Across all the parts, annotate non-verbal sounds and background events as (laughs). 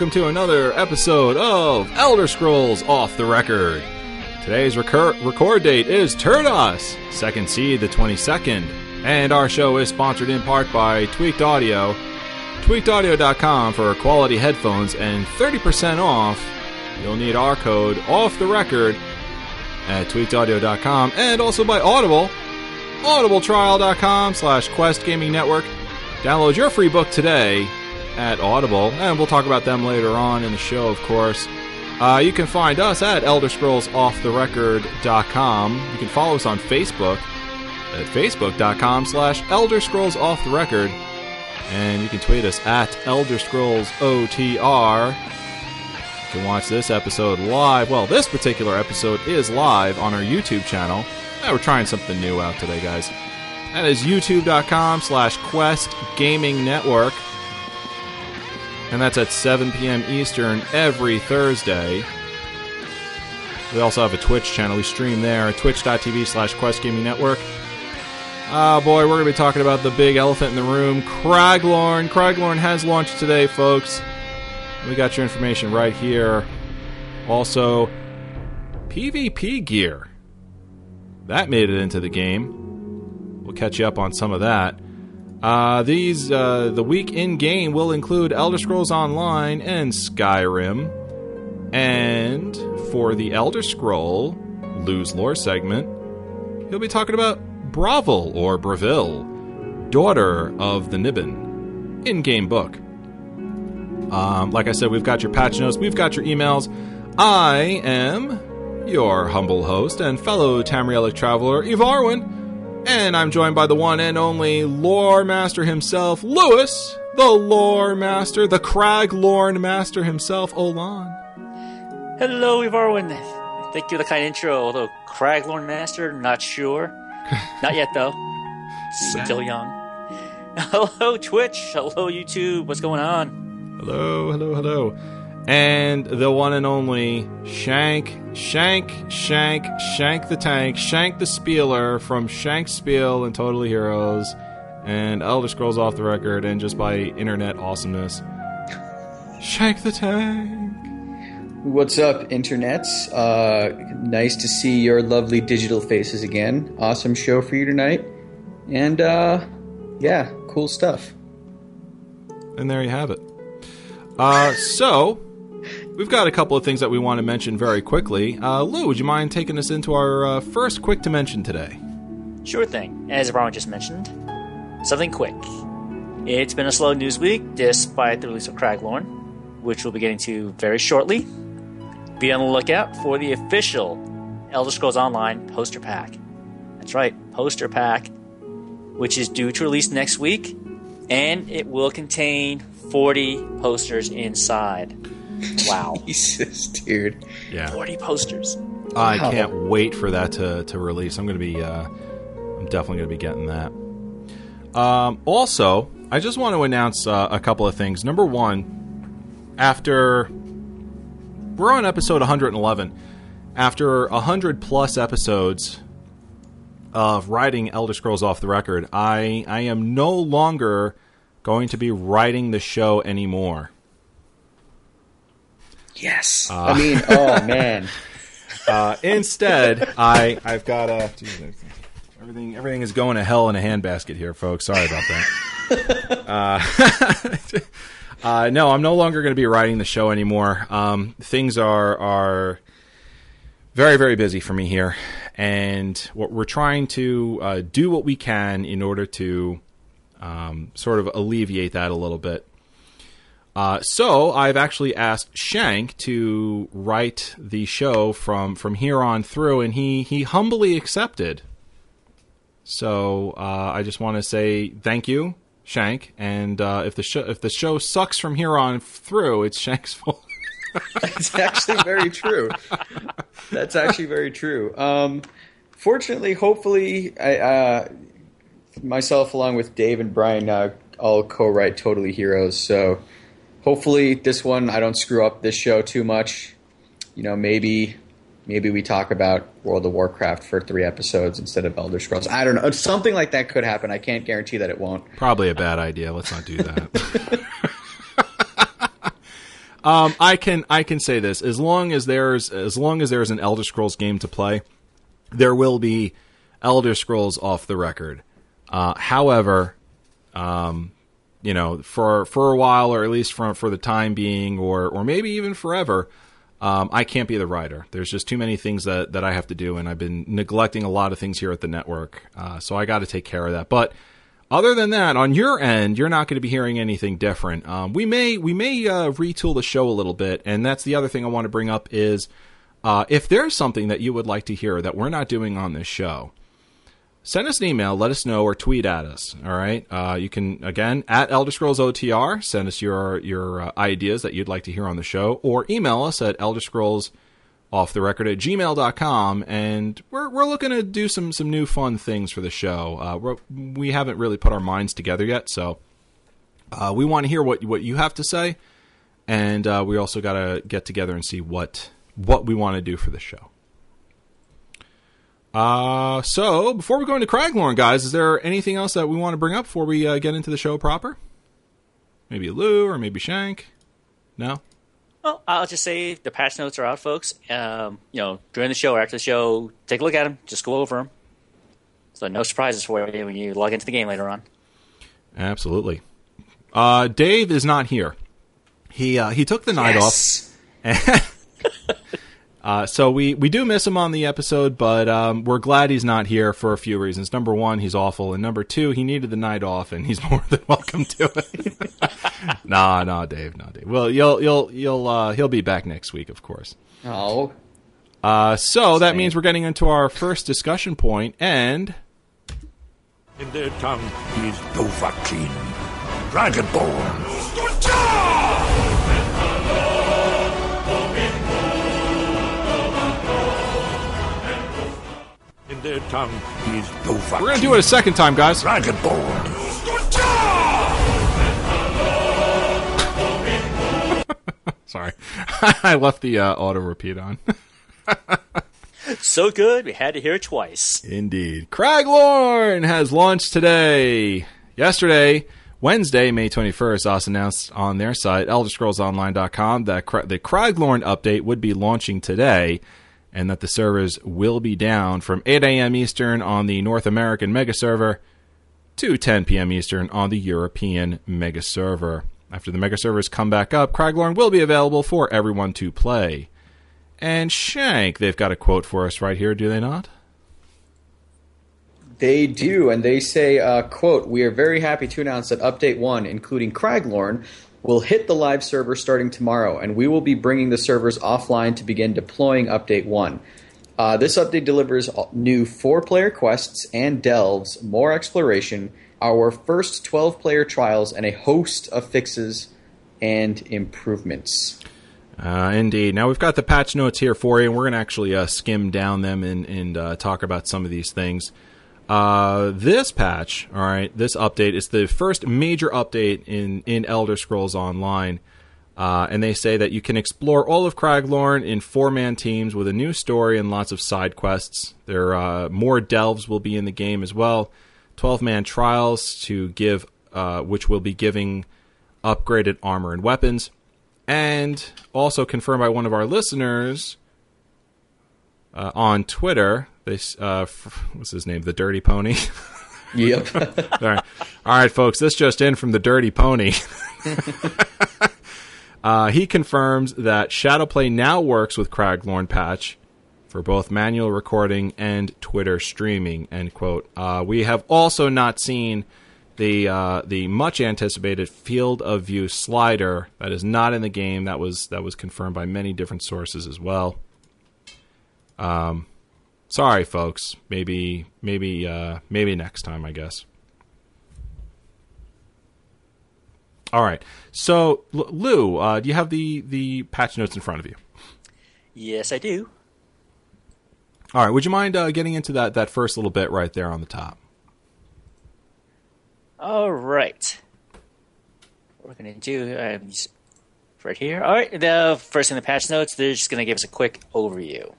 welcome to another episode of Elder Scrolls Off the Record. Today's recur- record date is Turdas, 2nd Seed the 22nd, and our show is sponsored in part by Tweaked Audio. TweakedAudio.com for quality headphones and 30% off. You'll need our code off the record at tweakedaudio.com and also by Audible. audibletrial.com slash quest gaming network. Download your free book today at Audible, and we'll talk about them later on in the show, of course. Uh, you can find us at elderscrollsofftherecord.com. You can follow us on Facebook at facebook.com slash elderscrollsofftherecord. And you can tweet us at elder elderscrollsotr. You can watch this episode live. Well, this particular episode is live on our YouTube channel. Yeah, we're trying something new out today, guys. That is youtube.com slash quest gaming network. And that's at 7 p.m. Eastern every Thursday. We also have a Twitch channel. We stream there, twitch.tv slash quest gaming network. Oh boy, we're going to be talking about the big elephant in the room, Craglorn. Craglorn has launched today, folks. We got your information right here. Also, PvP gear. That made it into the game. We'll catch you up on some of that. Uh, these uh, the week in game will include Elder Scrolls Online and Skyrim. And for the Elder Scroll Lose Lore segment, he'll be talking about Bravel or Bravil, daughter of the Niben, in-game book. Um, like I said, we've got your patch notes, we've got your emails. I am your humble host and fellow Tamrielic traveler, Evarwin, and I'm joined by the one and only lore master himself, Lewis, the lore master, the Craglorn master himself, Olan. Hello, Evarwin. Thank you for the kind intro, although Craglorn Master, not sure. (laughs) not yet, though. Still young. (laughs) Hello, Twitch. Hello, YouTube. What's going on? Hello, hello, hello. And the one and only Shank, Shank, Shank, Shank the Tank, Shank the Spieler from Shank Spiel and Totally Heroes and Elder Scrolls Off the Record and just by internet awesomeness. Shank the Tank. What's up, internets? Uh, nice to see your lovely digital faces again. Awesome show for you tonight. And, uh, yeah, cool stuff. And there you have it. Uh, so, we've got a couple of things that we want to mention very quickly. Uh, Lou, would you mind taking us into our uh, first quick to mention today? Sure thing. As Evarwin just mentioned, something quick. It's been a slow news week despite the release of Craglorn, which we'll be getting to very shortly. Be on the lookout for the official Elder Scrolls Online poster pack. That's right, poster pack, which is due to release next week, and it will contain 40 posters inside. (laughs) Wow. Jesus, dude. Yeah. 40 posters. I Wow. can't wait for that to, to release. I'm going to be, uh, I'm definitely going to be getting that. Um, also, I just want to announce uh, a couple of things. Number one, after we're on episode 111, after 100 plus episodes of writing Elder Scrolls off the record, I I am no longer going to be writing the show anymore. Yes. I mean, oh, man. (laughs) Uh, instead, I I've got a everything everything is going to hell in a handbasket here, folks. Sorry about that. (laughs) uh, (laughs) uh, no, I'm no longer going to be writing the show anymore. Um, things are are very very busy for me here, and what we're trying to uh, do what we can in order to um, sort of alleviate that a little bit. Uh, so I've actually asked Shank to write the show from from here on through, and he he humbly accepted. So uh, I just want to say thank you, Shank. And uh, if the show if the show sucks from here on through, it's Shank's (laughs) fault. It's actually very true. That's actually very true. Um, fortunately, hopefully, I, uh, myself along with Dave and Brian uh, all co-write Totally Heroes. So hopefully, this one I don't screw up this show too much. You know, maybe maybe we talk about World of Warcraft for three episodes instead of Elder Scrolls. I don't know. Something like that could happen. I can't guarantee that it won't. Probably a bad idea. Let's not do that. (laughs) um, I can I can say this as long as there's as long as there's an Elder Scrolls game to play, there will be Elder Scrolls off the record. Uh, however, um, you know, for for a while, or at least for for the time being, or or maybe even forever, um, I can't be the writer. There's just too many things that that I have to do, and I've been neglecting a lot of things here at the network. Uh, so I got to take care of that. But other than that, on your end, you're not going to be hearing anything different. Um, we may we may uh, retool the show a little bit, and that's the other thing I want to bring up is uh, if there's something that you would like to hear that we're not doing on this show send us an email, let us know, or tweet at us. All right. Uh, you can again at Elder Scrolls OTR send us your your uh, ideas that you'd like to hear on the show, or email us at Elder Scrolls off the record at gmail.com and we're, we're looking to do some some new fun things for the show uh, we're, we haven't really put our minds together yet so uh, we want to hear what what you have to say and uh, we also got to get together and see what what we want to do for the show uh, so before we go into Craglorn, guys, is there anything else that we want to bring up before we uh, get into the show proper? Maybe Lou or maybe Shank? No. Well, I'll just say the patch notes are out, folks. Um, you know, during the show or after the show, take a look at them. Just go over them. So no surprises for you when you log into the game later on. Absolutely. Uh, Dave is not here. He uh, he took the night Yes. off. (laughs) Uh, so we, we do miss him on the episode, but um, we're glad he's not here for a few reasons. Number one, he's awful, and number two, he needed the night off, and he's (laughs) more than welcome to it. (laughs) nah, nah, Dave, nah, Dave. Well, you'll you'll you'll uh, he'll be back next week, of course. Oh, Uh, so that means we're getting into our first discussion point, and In their tongue, he is Dovahkiin, Dragonborn. In their tongue, is Dovahkiin, we're gonna do it a second time, guys. Dragonborn. (laughs) Sorry, (laughs) I left the uh, auto repeat on. (laughs) So good, we had to hear it twice. Indeed. Craglorn has launched today. Yesterday, Wednesday, May 21st, ZOS announced on their site, ElderScrollsOnline.com, that Cra- the Craglorn update would be launching today and that the servers will be down from 8 a.m. Eastern on the North American mega server to 10 p.m. Eastern on the European mega server. After the mega servers come back up, Craglorn will be available for everyone to play. And Shank, they've got a quote for us right here, do they not? they do, and they say, uh, "quote We are very happy to announce that Update One, including Craglorn, will hit the live server starting tomorrow, and we will be bringing the servers offline to begin deploying Update One." Uh, this update delivers new four-player quests and delves, more exploration, our first 12-player trials, and a host of fixes and improvements. Uh, indeed. Now we've got the patch notes here for you, and we're going to actually uh, skim down them and, and uh, talk about some of these things. Uh, this patch, all right, this update is the first major update in, in Elder Scrolls Online. Uh, and they say that you can explore all of Craglorn in four man teams with a new story and lots of side quests. There uh, more delves will be in the game as well. 12 man trials to give, uh, which will be giving upgraded armor and weapons. And also confirmed by one of our listeners uh, on Twitter. This uh, what's his name? The Dirty Pony. (laughs) Yep. All right, all right, folks. This just in from the Dirty Pony. (laughs) uh, he confirms that Shadowplay now works with Craglorn patch for both manual recording and Twitch streaming. End quote. Uh, we have also not seen the uh, the much anticipated field of view slider that is not in the game. That was that was confirmed by many different sources as well. Um, sorry, folks. Maybe maybe uh, maybe next time, I guess. All right. So, L- Lou, uh, do you have the the patch notes in front of you? Yes, I do. All right. Would you mind uh, getting into that that first little bit right there on the top? All right. What we're to do um, right here. All right. The first in the patch notes, they're just going to give us a quick overview.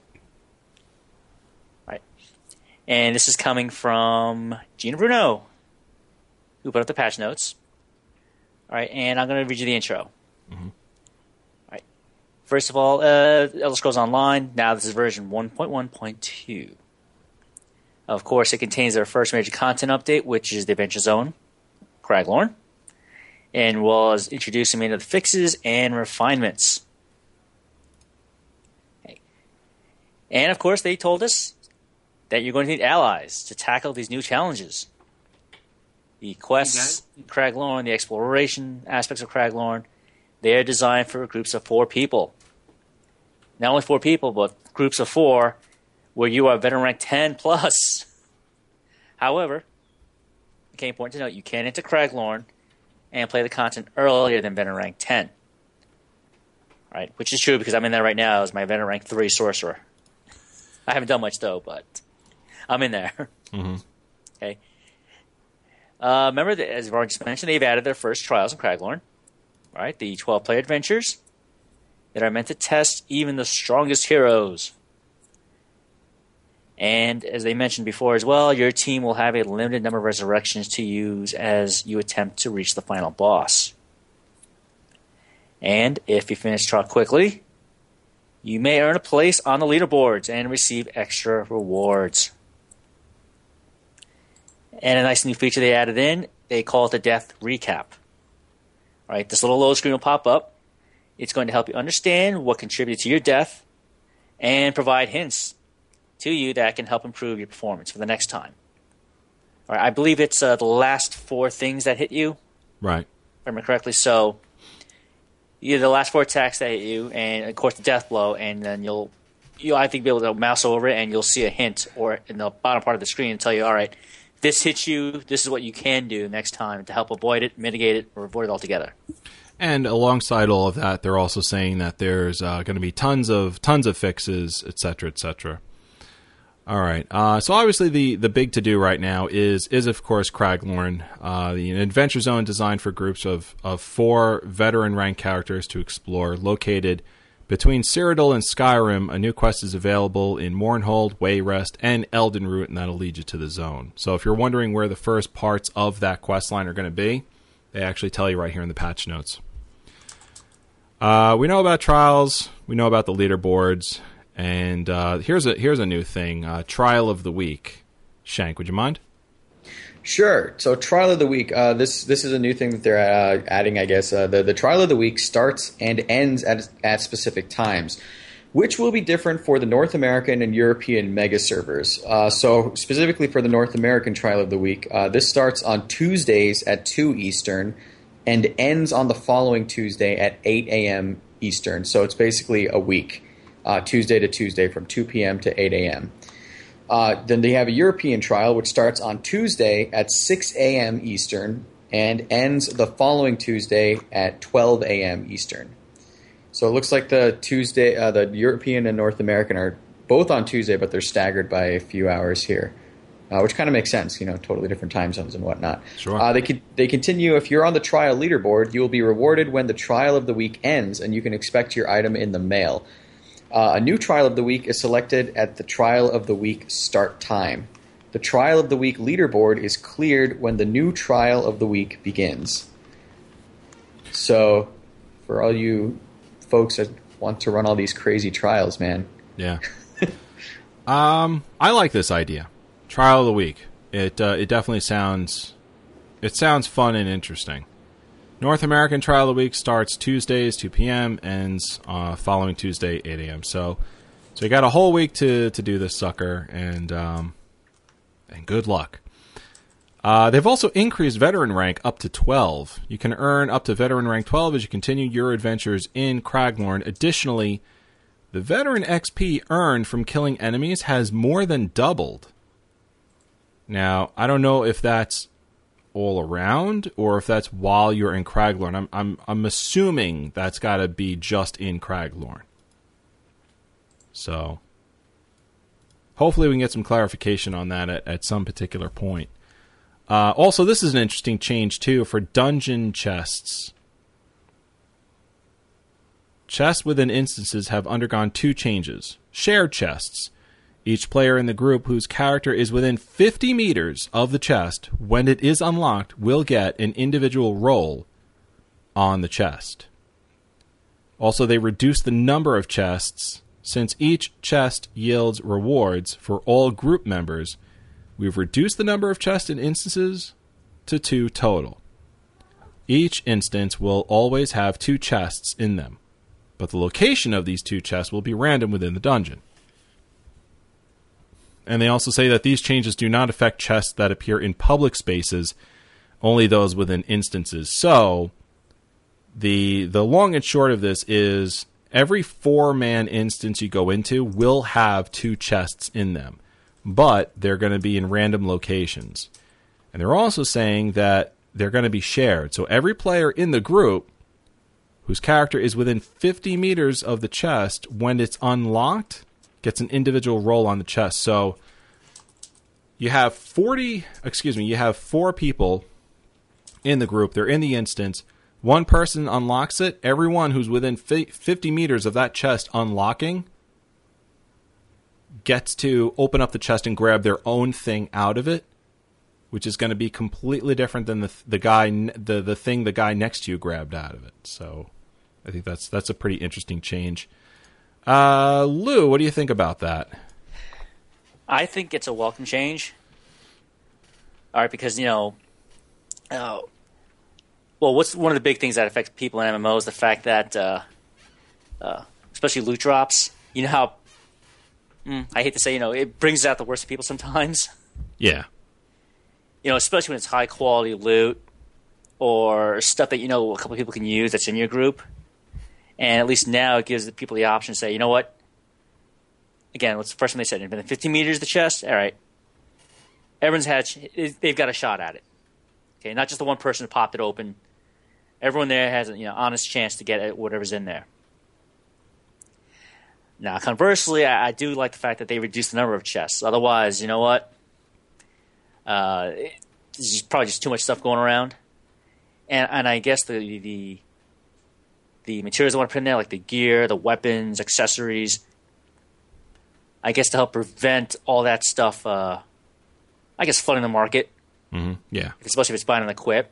And this is coming from Gina Bruno, who put up the patch notes. All right. And I'm going to read you the intro. All right. First of all, uh, Elder Scrolls Online. Now this is version 1.1.2. Of course, it contains their first major content update, which is the Adventure Zone, Craglorn, and was introducing many of the fixes and refinements. And of course, they told us that you're going to need allies to tackle these new challenges. The quests, in Craglorn, the exploration aspects of Craglorn, they are designed for groups of four people. Not only four people, but groups of four where you are veteran rank 10 plus. (laughs) However, okay, important to note, you can enter Craglorn and play the content earlier than veteran rank 10. Right, which is true because I'm in there right now as my veteran rank 3 sorcerer. (laughs) I haven't done much though, but I'm in there. Mm-hmm. Okay. Uh, remember, that, as I've already mentioned, they've added their first trials in Craglorn. Right, the 12 player adventures that are meant to test even the strongest heroes. And as they mentioned before as well, your team will have a limited number of resurrections to use as you attempt to reach the final boss. And if you finish trial quickly, you may earn a place on the leaderboards and receive extra rewards. And a nice new feature they added in, they call it the death recap. All right, this little load screen will pop up. It's going to help you understand what contributed to your death and provide hints to you that can help improve your performance for the next time. All right, I believe it's uh, the last four things that hit you, Right. if I remember correctly. So, either the last four attacks that hit you, and of course the death blow, and then you'll, you'll I think be able to mouse over it, and you'll see a hint or in the bottom part of the screen and tell you, all right, this hits you. This is what you can do next time to help avoid it, mitigate it, or avoid it altogether. And alongside all of that, they're also saying that there's uh, going to be tons of tons of fixes, et cetera, et cetera. All right. Uh, so obviously, the the big to do right now is is of course Craglorn, uh, the adventure zone designed for groups of of four veteran rank characters to explore, located between Cyrodiil and Skyrim. A new quest is available in Mournhold, Wayrest, and Elden Root, and that'll lead you to the zone. So if you're wondering where the first parts of that quest line are going to be, they actually tell you right here in the patch notes. Uh, we know about trials. We know about the leaderboards, and uh, here's a here's a new thing: uh, trial of the week. Shank, would you mind? Sure. So trial of the week. Uh, this this is a new thing that they're uh, adding. I guess uh, the the trial of the week starts and ends at at specific times, which will be different for the North American and European mega servers. Uh, so specifically for the North American trial of the week, uh, this starts on Tuesdays at two Eastern, and ends on the following Tuesday at eight a.m. Eastern. So it's basically a week, uh, Tuesday to Tuesday from two p.m. to eight a.m. Uh, then they have a European trial, which starts on Tuesday at 6 a.m. Eastern and ends the following Tuesday at 12 a.m. Eastern. So it looks like the Tuesday, uh, the European and North American are both on Tuesday, but they're staggered by a few hours here, uh, which kind of makes sense. You know, totally different time zones and whatnot. Sure. Uh, they could, they continue. If you're on the trial leaderboard, you will be rewarded when the trial of the week ends, and you can expect your item in the mail. Uh, a new trial of the week is selected at the trial of the week start time. The trial of the week leaderboard is cleared when the new trial of the week begins. So, for all you folks that want to run all these crazy trials, man, Yeah. (laughs) um, I like this idea. Trial of the week. It uh, it definitely sounds it sounds fun and interesting. North American Trial of the Week starts Tuesdays 2 p.m. ends uh, following Tuesday 8 a.m. So so you got a whole week to to do this sucker and um, and good luck. Uh, they've also increased veteran rank up to 12. You can earn up to veteran rank 12 as you continue your adventures in Craglorn. Additionally, the veteran XP earned from killing enemies has more than doubled. Now, I don't know if that's all around or if that's while you're in Craglorn. I'm I'm I'm assuming that's got to be just in Craglorn. So, hopefully we can get some clarification on that at, at some particular point. Uh, also, this is an interesting change too for dungeon chests. Chests within instances have undergone two changes. Shared chests. Each player in the group whose character is within 50 meters of the chest when it is unlocked will get an individual roll on the chest. Also, they reduce the number of chests since each chest yields rewards for all group members. We've reduced the number of chests and instances to two total. Each instance will always have two chests in them, but the location of these two chests will be random within the dungeon. And they also say that these changes do not affect chests that appear in public spaces, only those within instances. So, the the long and short of this is every four man instance you go into will have two chests in them, but they're going to be in random locations. And they're also saying that they're going to be shared. So every player in the group whose character is within 50 meters of the chest when it's unlocked gets an individual roll on the chest. So you have 40, excuse me, you have four people in the group. They're in the instance. One person unlocks it. Everyone who's within 50 meters of that chest unlocking gets to open up the chest and grab their own thing out of it which is going to be completely different than the the guy the the thing the guy next to you grabbed out of it. So I think that's that's a pretty interesting change. Uh, Lou, what do you think about that? I think it's a welcome change. All right, because you know, uh, well, what's one of the big things that affects people in MMOs? The fact that, uh, uh, especially loot drops. You know how mm, I hate to say, you know, it brings out the worst of people sometimes. Yeah you know, especially when it's high quality loot or stuff that you know a couple of people can use that's in your group. And at least now it gives the people the option to say, you know what? Again, what's the first thing they said? Within 15 meters of the chest? All right. Everyone's had, they've got a shot at it. Okay, not just the one person who popped it open. Everyone there has an you know, honest chance to get at whatever's in there. Now, conversely, I, I do like the fact that they reduced the number of chests. Otherwise, you know what? Uh, there's probably just too much stuff going around, and and I guess the the the materials I want to put in there, like the gear, the weapons, accessories. I guess to help prevent all that stuff. Uh, I guess flooding the market. Mm-hmm. Yeah, especially if it's bind on equip.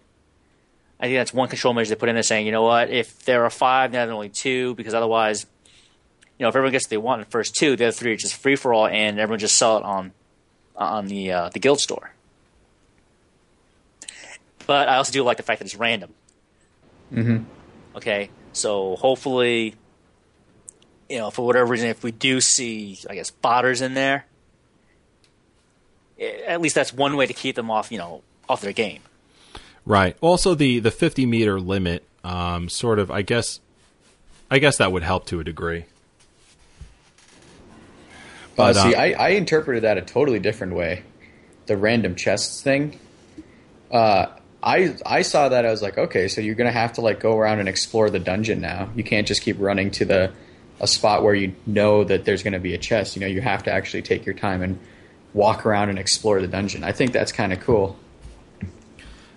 I think that's one control measure they put in there, saying, you know what, if there are five, now there are only two, because otherwise, you know, if everyone gets what they want in the first two, the other three are just free for all, and everyone just sell it on on the uh, the guild store. But I also do like the fact that it's random. Mm-hmm. Okay, so hopefully, you know, for whatever reason, if we do see, I guess, botters in there, eh, at least that's one way to keep them off, you know, off their game. Right. Also, the the fifty meter limit, um, sort of, I guess, I guess that would help to a degree. But, uh, see, um, I, I interpreted that a totally different way. The random chests thing. Uh, I I saw that I was like, okay, so you're gonna have to like go around and explore the dungeon now. You can't just keep running to the a spot where you know that there's gonna be a chest. You know, you have to actually take your time and walk around and explore the dungeon. I think that's kind of cool.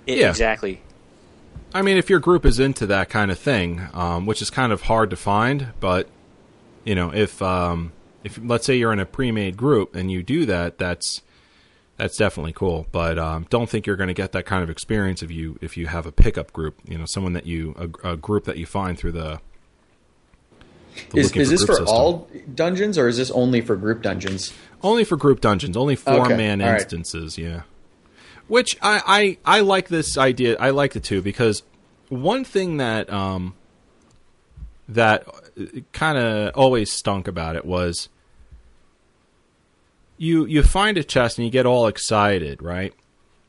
Yeah, exactly. I mean, if your group is into that kind of thing, um, which is kind of hard to find, but you know, if um, if let's say you're in a pre-made group and you do that, that's that's definitely cool. But um, don't think you're going to get that kind of experience if you if you have a pickup group. You know, someone that you a, a group that you find through the. the is, is this for system. all dungeons or is this only for group dungeons? Only for group dungeons. Only four okay. man all instances. Right. Yeah. Which I, I I like this idea. I like the two because one thing that um that kind of always stunk about it was you you find a chest and you get all excited, right?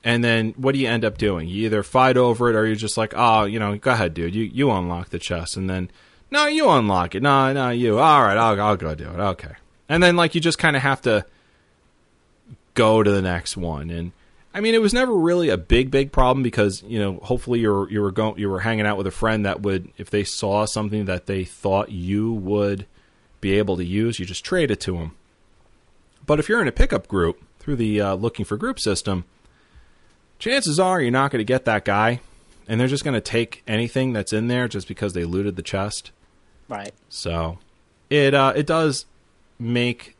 And then what do you end up doing? You either fight over it or you're just like, oh, you know, go ahead, dude. You you unlock the chest, and then no, you unlock it. No, no, you. All right, I'll I'll go do it. Okay, and then like you just kind of have to go to the next one. And I mean, it was never really a big big problem because you know, hopefully you were you were going you were hanging out with a friend that would if they saw something that they thought you would be able to use, you just trade it to them. But if you're in a pickup group through the uh, looking for group system, chances are you're not going to get that guy, and they're just going to take anything that's in there just because they looted the chest. Right. So it uh, it does make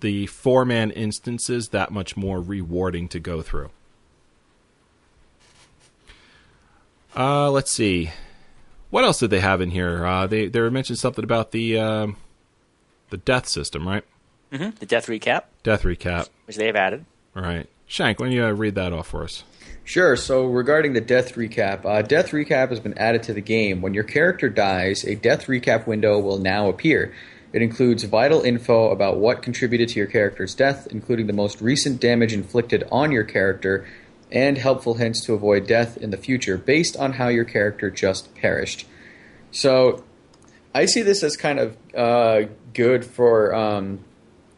the four man instances that much more rewarding to go through. Uh, let's see. What else did they have in here? Uh, they they mentioned something about the um, the death system, right? Hmm The death recap, Death recap. which they have added. All right, Shank, why don't you uh, read that off for us? Sure. So regarding the death recap, uh, death recap has been added to the game. When your character dies, a death recap window will now appear. It includes vital info about what contributed to your character's death, including the most recent damage inflicted on your character, and helpful hints to avoid death in the future based on how your character just perished. So I see this as kind of uh, good for, um,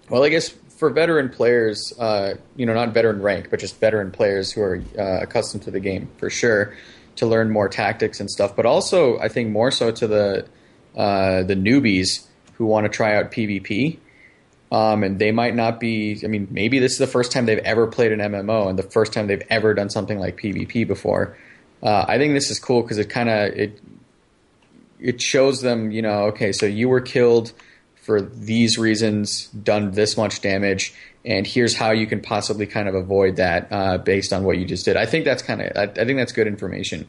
well, I guess for veteran players, uh, you know, not veteran rank, but just veteran players who are uh, accustomed to the game for sure, to learn more tactics and stuff. But also, I think more so to the uh, the newbies who want to try out PvP. Um, and they might not be. I mean, maybe this is the first time they've ever played an MMO, and the first time they've ever done something like PvP before. Uh, I think this is cool because it kind of it it shows them, you know, okay, so you were killed for these reasons, done this much damage, and here's how you can possibly kind of avoid that uh, based on what you just did. I think that's kind of, I, I think that's good information.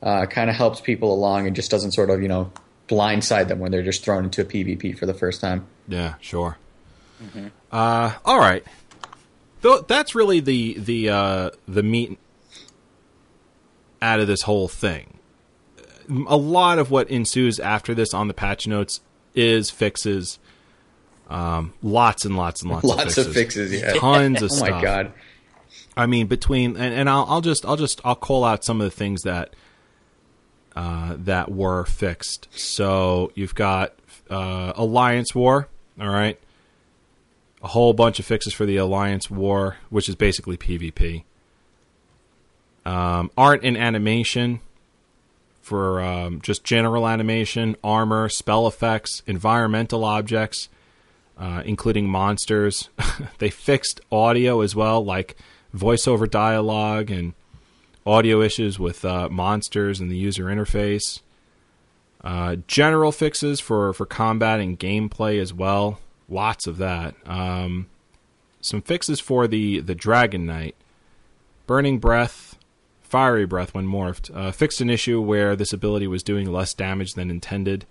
Uh, kind of helps people along and just doesn't sort of, you know, blindside them when they're just thrown into a PvP for the first time. Yeah, sure. Uh, all right. Though that's really the the uh, the meat out of this whole thing. A lot of what ensues after this on the patch notes is fixes. Um, lots and lots and lots, Lots of of fixes, fixes, yeah. tons of Oh (laughs) stuff. Oh my god. I mean, between and, and I'll, I'll just I'll just I'll call out some of the things that uh, that were fixed. So you've got uh, Alliance War, all right, a whole bunch of fixes for the Alliance War, which is basically PvP. Um, art and animation for um, just general animation, armor, spell effects, environmental objects, uh, including monsters. (laughs) they fixed audio as well, like voiceover dialogue and audio issues with uh, monsters and the user interface. Uh, general fixes for, for combat and gameplay as well. Lots of that. Um, some fixes for the, the Dragon Knight. Burning Breath, Fiery Breath when morphed. Uh, fixed an issue where this ability was doing less damage than intended.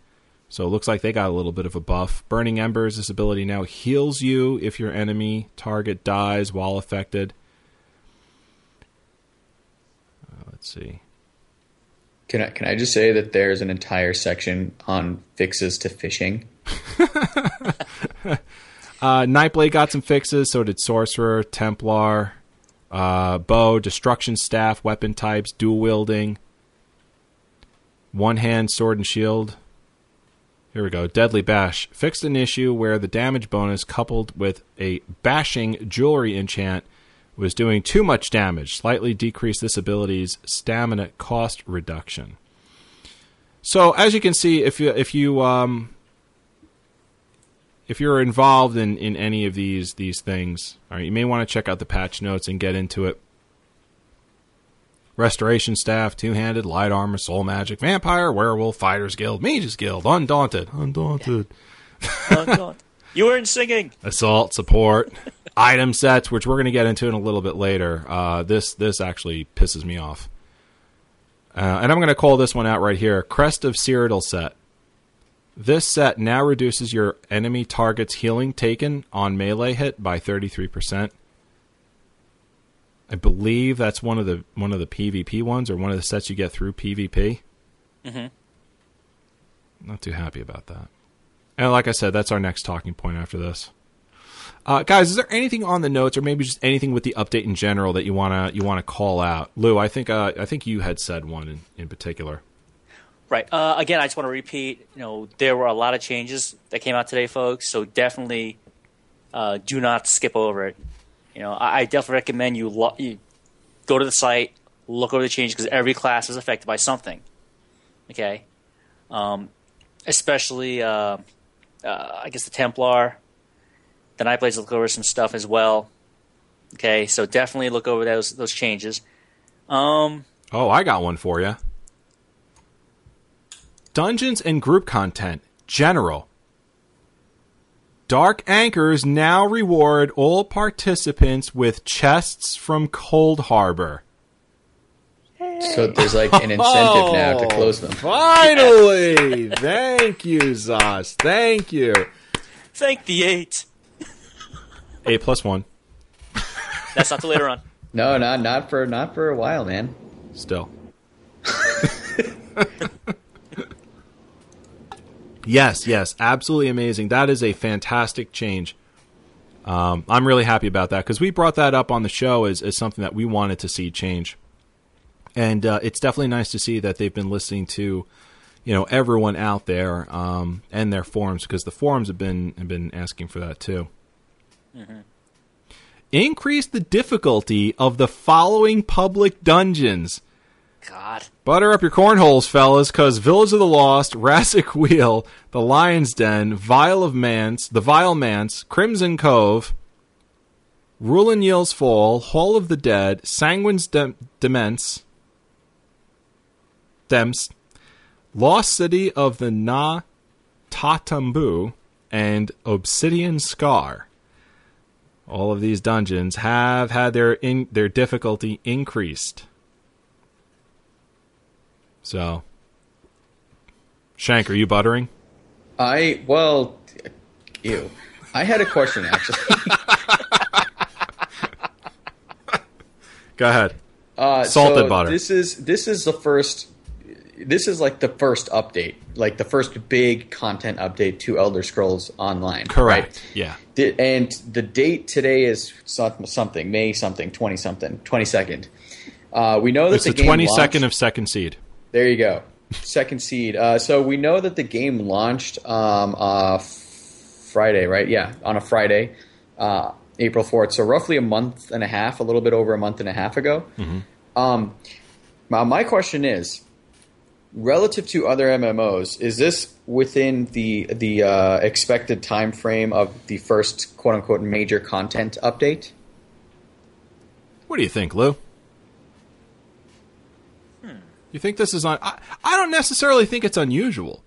So it looks like they got a little bit of a buff. Burning Embers, this ability now heals you if your enemy target dies while affected. Uh, let's see. Can I can I just say that there's an entire section on fixes to fishing? (laughs) Uh, Nightblade got some fixes. So did Sorcerer, Templar, uh, Bow, Destruction Staff, weapon types, dual wielding, one hand sword and shield. Here we go. Deadly Bash fixed an issue where the damage bonus coupled with a bashing jewelry enchant was doing too much damage. Slightly decreased this ability's stamina cost reduction. So as you can see, if you if you um, if you're involved in, in any of these these things, all right, you may want to check out the patch notes and get into it. Restoration staff, two handed, light armor, soul magic, vampire, werewolf, fighters guild, mages guild, undaunted, undaunted, God. you weren't singing. (laughs) assault support, (laughs) item sets, which we're going to get into in a little bit later. Uh, this this actually pisses me off, uh, and I'm going to call this one out right here: Crest of Cyrodiil set. This set now reduces your enemy target's healing taken on melee hit by 33%. I believe that's one of the one of the PvP ones or one of the sets you get through PvP. Mhm. Not too happy about that. And like I said, that's our next talking point after this. Uh, guys, is there anything on the notes, or maybe just anything with the update in general that you wanna you wanna call out? Lou, I think uh, I think you had said one in, in particular. Right. Uh, again, I just want to repeat. You know, there were a lot of changes that came out today, folks. So definitely, uh, do not skip over it. You know, I, I definitely recommend you, lo- you go to the site, look over the changes because every class is affected by something. Okay. Um, especially, uh, uh, I guess the Templar, the Nightblades look over some stuff as well. Okay, so definitely look over those those changes. Um, Oh, I got one for you. Dungeons and group content, general. Dark Anchors now reward all participants with chests from Coldharbour. So there's like an incentive now to close them. (laughs) Finally! Thank you, Zos. Thank you. Thank the eight. Eight plus one. That's not till later on. (laughs) No, not not for not for a while, man. Still. (laughs) yes, yes, absolutely amazing. That is a fantastic change. Um, I'm really happy about that because we brought that up on the show as, as something that we wanted to see change. And uh, it's definitely nice to see that they've been listening to, you know, everyone out there um, and their forums because the forums have been have been asking for that too. Increase the difficulty of the following public dungeons. God. Butter up your cornholes, fellas, because Village of the Lost, Razak's Wheel, The Lion's Den, Vile of Manse, The Vile Manse, Crimson Cove, Rulanyil's Fall, Hall of the Dead, Sanguine's Dem- Demesne, Lost City of the Na Tatambu, and Obsidian Scar. All of these dungeons have had their in- their difficulty increased. So, Shank, are you buttering? I well, ew. I had a question actually. (laughs) Go ahead. Uh, Salted so butter. This is this is the first. This is like the first update, like the first big content update to Elder Scrolls Online. Correct. right? Yeah. The- and the date today is something May something twenty something twenty second. Uh, we know that It's the, the twenty second of second seed. There you go. Second seed. Uh, so we know that the game launched um, uh, Friday, right? Yeah, on a Friday, uh, April 4th. So roughly a month and a half, a little bit over a month and a half ago. Um, now, my question is relative to other MMOs, is this within the, the uh, expected time frame of the first quote unquote major content update? What do you think, Lou? You think this is on? I, I don't necessarily think it's unusual.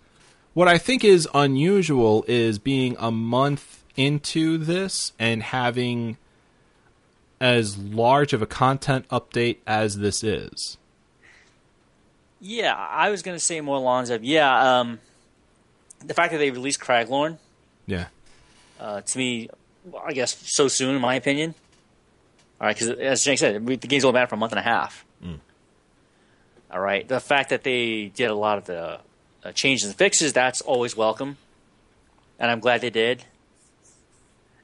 What I think is unusual is being a month into this and having as large of a content update as this is. Yeah, I was gonna say more lines of yeah. Um, the fact that they released Craglorn Yeah. uh, to me, I guess so soon, in my opinion. All right, because as Jake said, the game's only been out for a month and a half. All right, the fact that they did a lot of the uh, changes and fixes, that's always welcome, and I'm glad they did.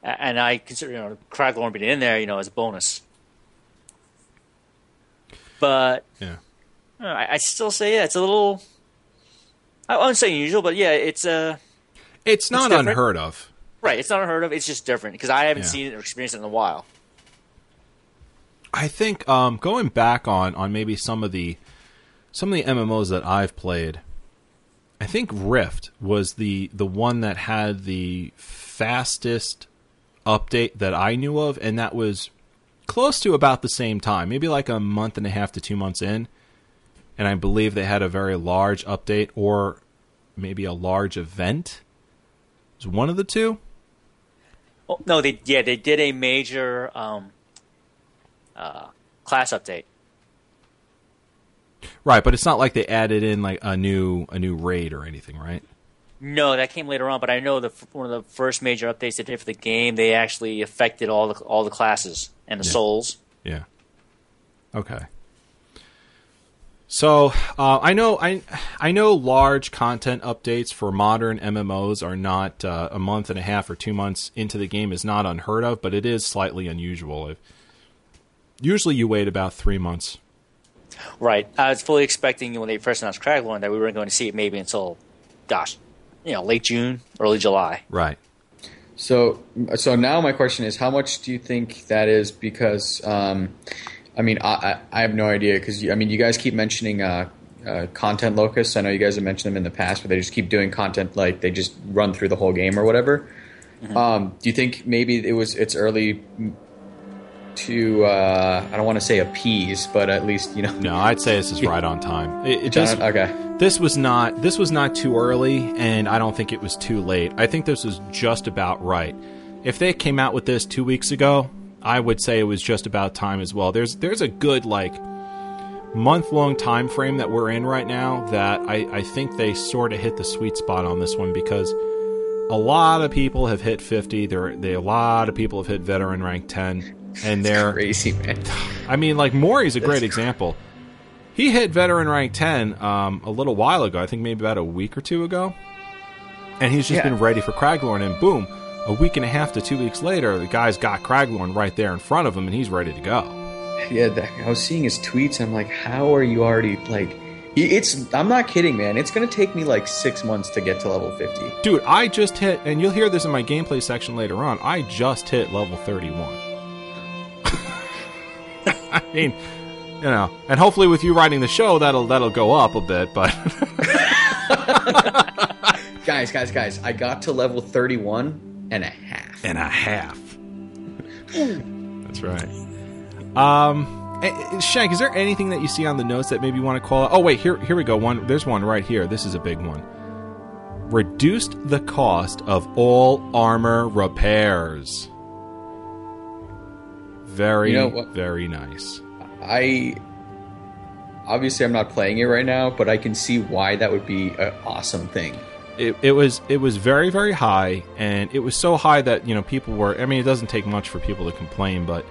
And I consider you know Craglorn being in there, you know, as a bonus. But Yeah. uh, I, I still say yeah, it's a little. I wouldn't say unusual, but yeah, it's uh, It's not different. unheard of. right. It's not unheard of. It's just different because I haven't Yeah. seen it or experienced it in a while. I think um, going back on on maybe some of the some of the MMOs that I've played, I think Rift was the the one that had the fastest update that I knew of, and that was close to about the same time, maybe like a month and a half to two months in. And I believe they had a very large update, or maybe a large event. It was one of the two. Oh, no, they yeah they did a major um, uh, class update. Right, but it's not like they added in like a new a new raid or anything, right? No, that came later on, but I know the one of the first major updates they did for the game, they actually affected all the all the classes and the Yeah. souls. Yeah. Okay. So uh, I know I I know large content updates for modern MMOs are not uh, a month and a half or two months into the game is not unheard of, but it is slightly unusual. Usually you wait about three months. Right. I was fully expecting when they first announced Craglorn that we weren't going to see it maybe until, gosh, you know, late June, early July. Right. So, so now my question is, how much do you think that is? Because, um, I mean, I, I, I have no idea. Because I mean, you guys keep mentioning uh, uh, content locusts. I know you guys have mentioned them in the past, but they just keep doing content like they just run through the whole game or whatever. Um, do you think maybe it was it's early to uh, I don't want to say appease, but at least you know. No, I'd say this is (laughs) right on time. It, it just, okay. this was not this was not too early and i don't think it was too late i think this was just about right if they came out with this two weeks ago i would say it was just about time as well there's there's a good like month long time frame that we're in right now that I, I think they sort of hit the sweet spot on this one because a lot of people have hit 50 there they a lot of people have hit veteran rank 10 (laughs) and they're Crazy man. (sighs) I mean like Maury's a great example he hit veteran rank 10 um, a little while ago I think maybe about a week or two ago and he's just Yeah. been ready for Craglorn and boom a week and a half to two weeks later the guy's got Craglorn right there in front of him and he's ready to go Yeah, that, I was seeing his tweets. I'm like, how are you already like? It's. I'm not kidding, man. It's gonna take me like six months to get to level 50. Dude, I just hit, and you'll hear this in my gameplay section later on. I just hit level 31. (laughs) I mean, you know, and hopefully with you writing the show, that'll that'll go up a bit. But (laughs) (laughs) Guys, guys, guys! I got to level 31 and a half. and a half. That's right. Um, eh, eh, Shank, is there anything that you see on the notes that maybe you want to call out? Oh, wait, here, here we go. One, there's one right here. This is a big one. Reduced the cost of all armor repairs. Very, You know very nice. I obviously I'm not playing it right now, but I can see why that would be an awesome thing. It, it was it was very very high, and it was so high that you know people were. I mean, it doesn't take much for people to complain, but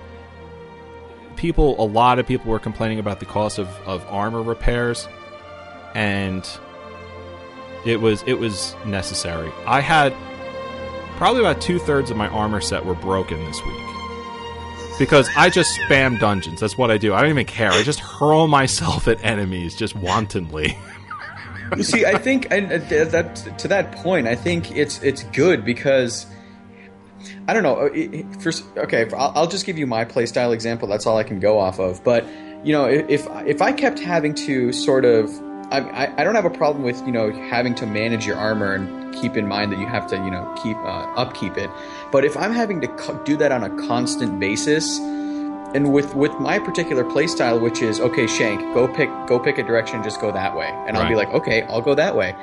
people, a lot of people were complaining about the cost of, of armor repairs, and it was it was necessary. I had probably about two thirds of my armor set were broken this week because I just spam dungeons. That's what I do. I don't even care. I just hurl myself at enemies just wantonly. You see, I think, and that to that point, I think it's it's good because I don't know. uh, okay, I'll, I'll just give you my playstyle example. That's all I can go off of. But you know, if if I kept having to sort of, I, I, don't have a problem with you know having to manage your armor and keep in mind that you have to you know keep uh, upkeep it. But if I'm having to co- do that on a constant basis, and with with my particular playstyle, which is okay, Shank, go pick go pick a direction, just go that way, and I'll be like, okay, I'll go that way.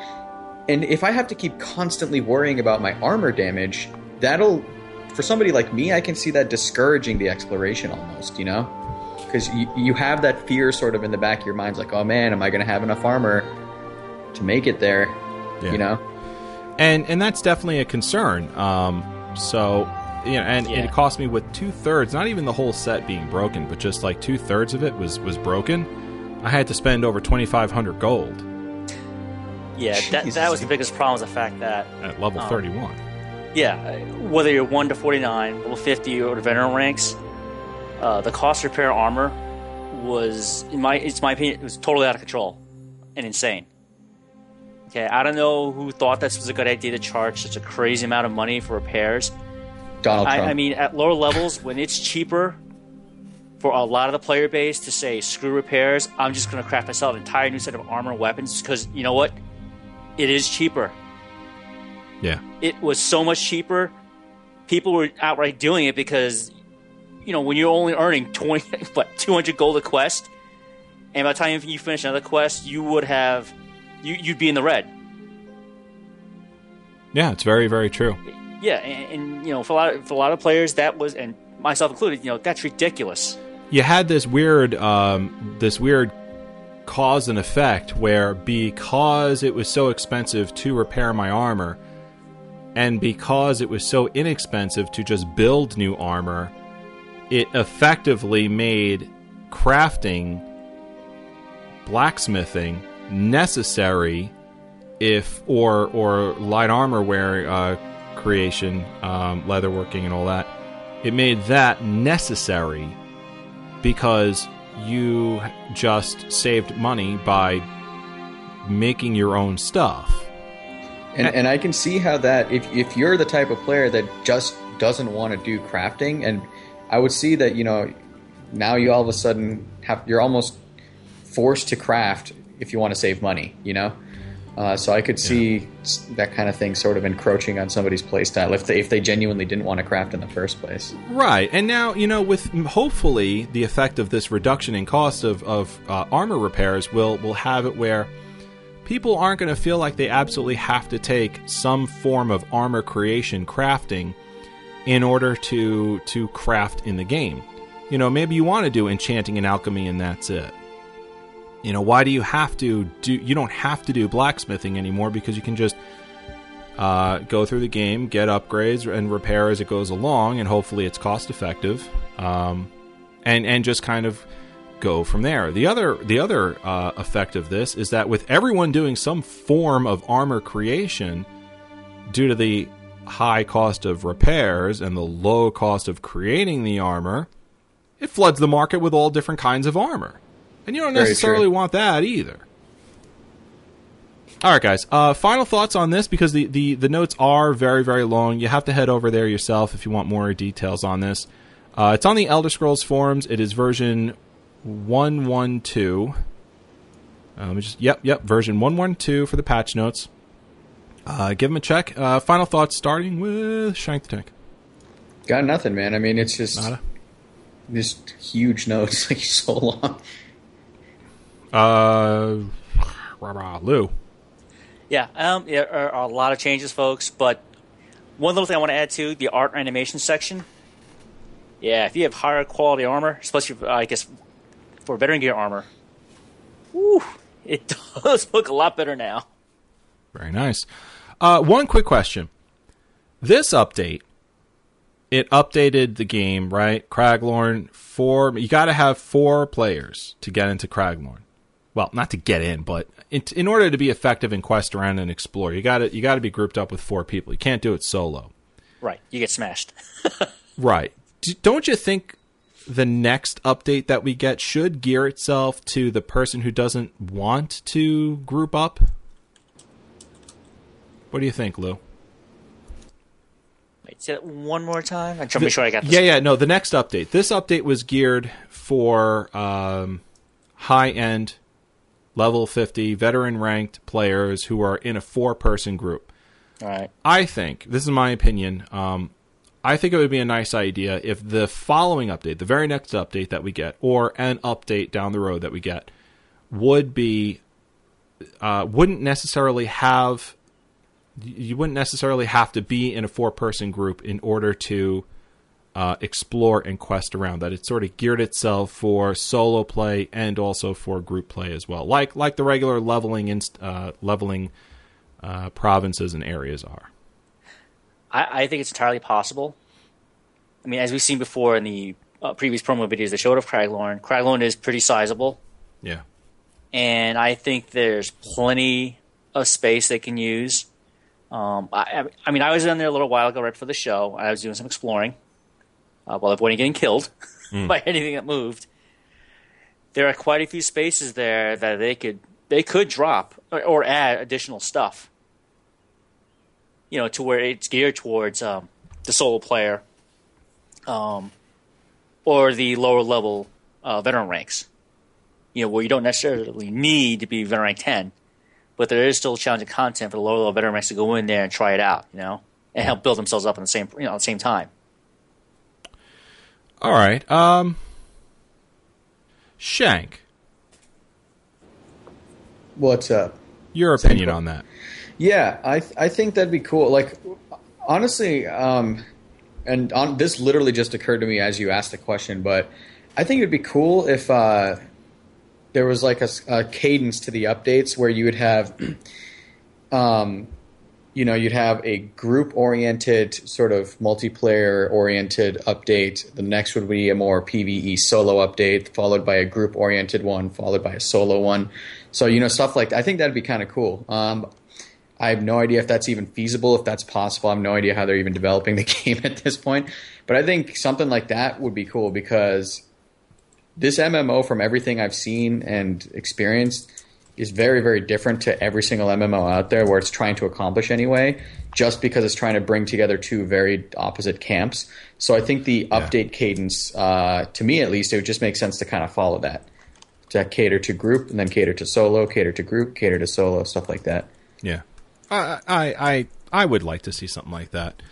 And if I have to keep constantly worrying about my armor damage, that'll for somebody like me, I can see that discouraging the exploration almost, you know, because you you have that fear sort of in the back of your mind, like, oh man, am I going to have enough armor to make it there? Yeah. You know, and and that's definitely a concern. Um, so you know, and Yeah. it cost me with two thirds, not even the whole set being broken, but just like two thirds of it was was broken. I had to spend over twenty five hundred gold Yeah, that, Jesus. that was the biggest problem was the fact that, at level Oh. thirty one. yeah, uh, whether you're 1 to 49, level 50, or the veteran ranks, uh, the cost repair armor was, in my, it's my opinion, it was totally out of control and insane. Okay, I don't know who thought this was a good idea to charge such a crazy amount of money for repairs. Donald I, Trump. I mean, at lower levels, when it's cheaper for a lot of the player base to say screw repairs, I'm just going to craft myself an entire new set of armor and weapons because you know what? It is cheaper. Yeah, It was so much cheaper. People were outright doing it because, you know, when you're only earning 20, (laughs) what, 200 gold a quest, and by the time you finish another quest, you would have, you, you'd be in the red. yeah, it's very very true. Yeah, and, and you know, for a lot of, for a lot of players, that was, and myself included, you know, that's ridiculous. you had this weird um, this weird cause and effect where because it was so expensive to repair my armor and because it was so inexpensive to just build new armor it effectively made crafting blacksmithing necessary if or or light armor wear uh, creation um, leatherworking and all that it made that necessary because you just saved money by making your own stuff. And, and I can see how that if if you're the type of player that just doesn't want to do crafting, and I would see that you know now you all of a sudden have you're almost forced to craft if you want to save money, you know. Uh, so I could see s that kind of thing sort of encroaching on somebody's playstyle if they if they genuinely didn't want to craft in the first place. Right. And now, you know, with hopefully the effect of this reduction in cost of, of uh, armor repairs will will have it where people aren't going to feel like they absolutely have to take some form of armor creation crafting in order to to craft in the game. You know, maybe you want to do enchanting and alchemy and that's it. you know, why do you have to do? You don't have to do blacksmithing anymore because you can just uh, go through the game, get upgrades and repair as it goes along, and hopefully it's cost effective, um, and and just kind of go from there. The other the other uh, effect of this is that with everyone doing some form of armor creation, due to the high cost of repairs and the low cost of creating the armor, it floods the market with all different kinds of armor, and you don't Very necessarily true. want that either. All right, guys. Uh, final thoughts on this because the, the, the notes are very, very long. You have to head over there yourself if you want more details on this. Uh, it's on the Elder Scrolls forums. It is version 112. Uh, let me just, yep, yep, version 112 for the patch notes. Uh, give him a check. Uh, final thoughts starting with Shank the Tank. Got nothing, man. I mean, it's just Nada. just huge notes, (laughs) like so long. Uh, rah, rah, Lou. Yeah, um, there are a lot of changes, folks. But one little thing I want to add to the art animation section. Yeah, if you have higher quality armor, especially for, I guess for veteran gear armor, whew, it (laughs) does look a lot better now. Very nice. Uh, one quick question. This update, it updated the game, right? Craglorn, four. You got to have four players to get into Craglorn. Well, not to get in, but in, in order to be effective in quest around and explore, you got to you got to be grouped up with four people. You can't do it solo. Right, you get smashed. (laughs) Right. D- don't you think the next update that we get should gear itself to the person who doesn't want to group up? What do you think, Lou? Wait, say that one more time. I'm trying to make sure I got this. Yeah, yeah, no, the next update. This update was geared for um, high end, level 50, veteran ranked players who are in a four person group. All right. I think, this is my opinion, um, I think it would be a nice idea if the following update, the very next update that we get, or an update down the road that we get, would be, uh, wouldn't necessarily have, you wouldn't necessarily have to be in a four person group in order to uh, explore and quest around. That it sort of geared itself for solo play and also for group play as well, like like the regular leveling inst- uh, leveling uh, provinces and areas are. I, I think it's entirely possible. I mean, as we've seen before in the uh, previous promo videos that showed of Craglorn, Craglorn is pretty sizable, Yeah. and I think there's plenty of space they can use. Um, I, I- mean, I was in there a little while ago, right before the show. I was doing some exploring uh, while avoiding getting killed (laughs) by anything that moved. There are quite a few spaces there that they could they could drop or, or add additional stuff. You know, to where it's geared towards um, the solo player, um, or the lower level uh, veteran ranks. You know, where you don't necessarily need to be veteran rank ten, but there is still challenging content for the lower level veteran ranks to go in there and try it out. You know, and help build themselves up in the same you know at the same time. All right. Um, Shank, What's up? your opinion que- on that? Yeah, I I think that'd be cool. Like, honestly, um, and on, this literally just occurred to me as you asked the question, but I think it'd be cool if uh, there was like a cadence to the updates where you would have, (clears throat) um, you know, you'd have a group oriented sort of multiplayer oriented update. The next would be a more PVE solo update, followed by a group oriented one, followed by a solo one. So you know, stuff like that. I think that'd be kind of cool. Um, I have no idea if that's even feasible, if that's possible. I have no idea how they're even developing the (laughs) game at this point. But I think something like that would be cool because this MMO, from everything I've seen and experienced, is very, very different to every single MMO out there where it's trying to accomplish anyway, just because it's trying to bring together two very opposite camps. So I think the update cadence, uh, to me at least, it would just make sense to kind of follow that. To cater to group and then cater to solo, cater to group, cater to solo, stuff like that. Yeah, I, I, I, I would like to see something like that.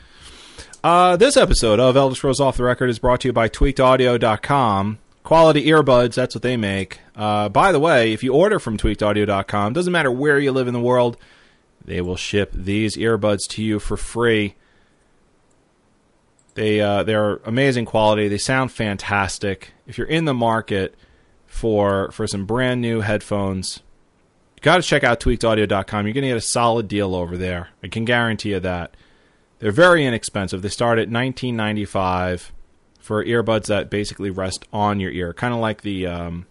Uh, this episode of Elder Scrolls Off the Record is brought to you by TweakedAudio.com. Quality earbuds, that's what they make. Uh, by the way, if you order from TweakedAudio.com, doesn't matter where you live in the world, they will ship these earbuds to you for free. They uh, they're amazing quality. They sound fantastic. If you're in the market for for some brand new headphones, you got to check out tweakedaudio.com. You're going to get a solid deal over there. I can guarantee you that. They're very inexpensive. They start at 19.95 for earbuds that basically rest on your ear, kind of like the um,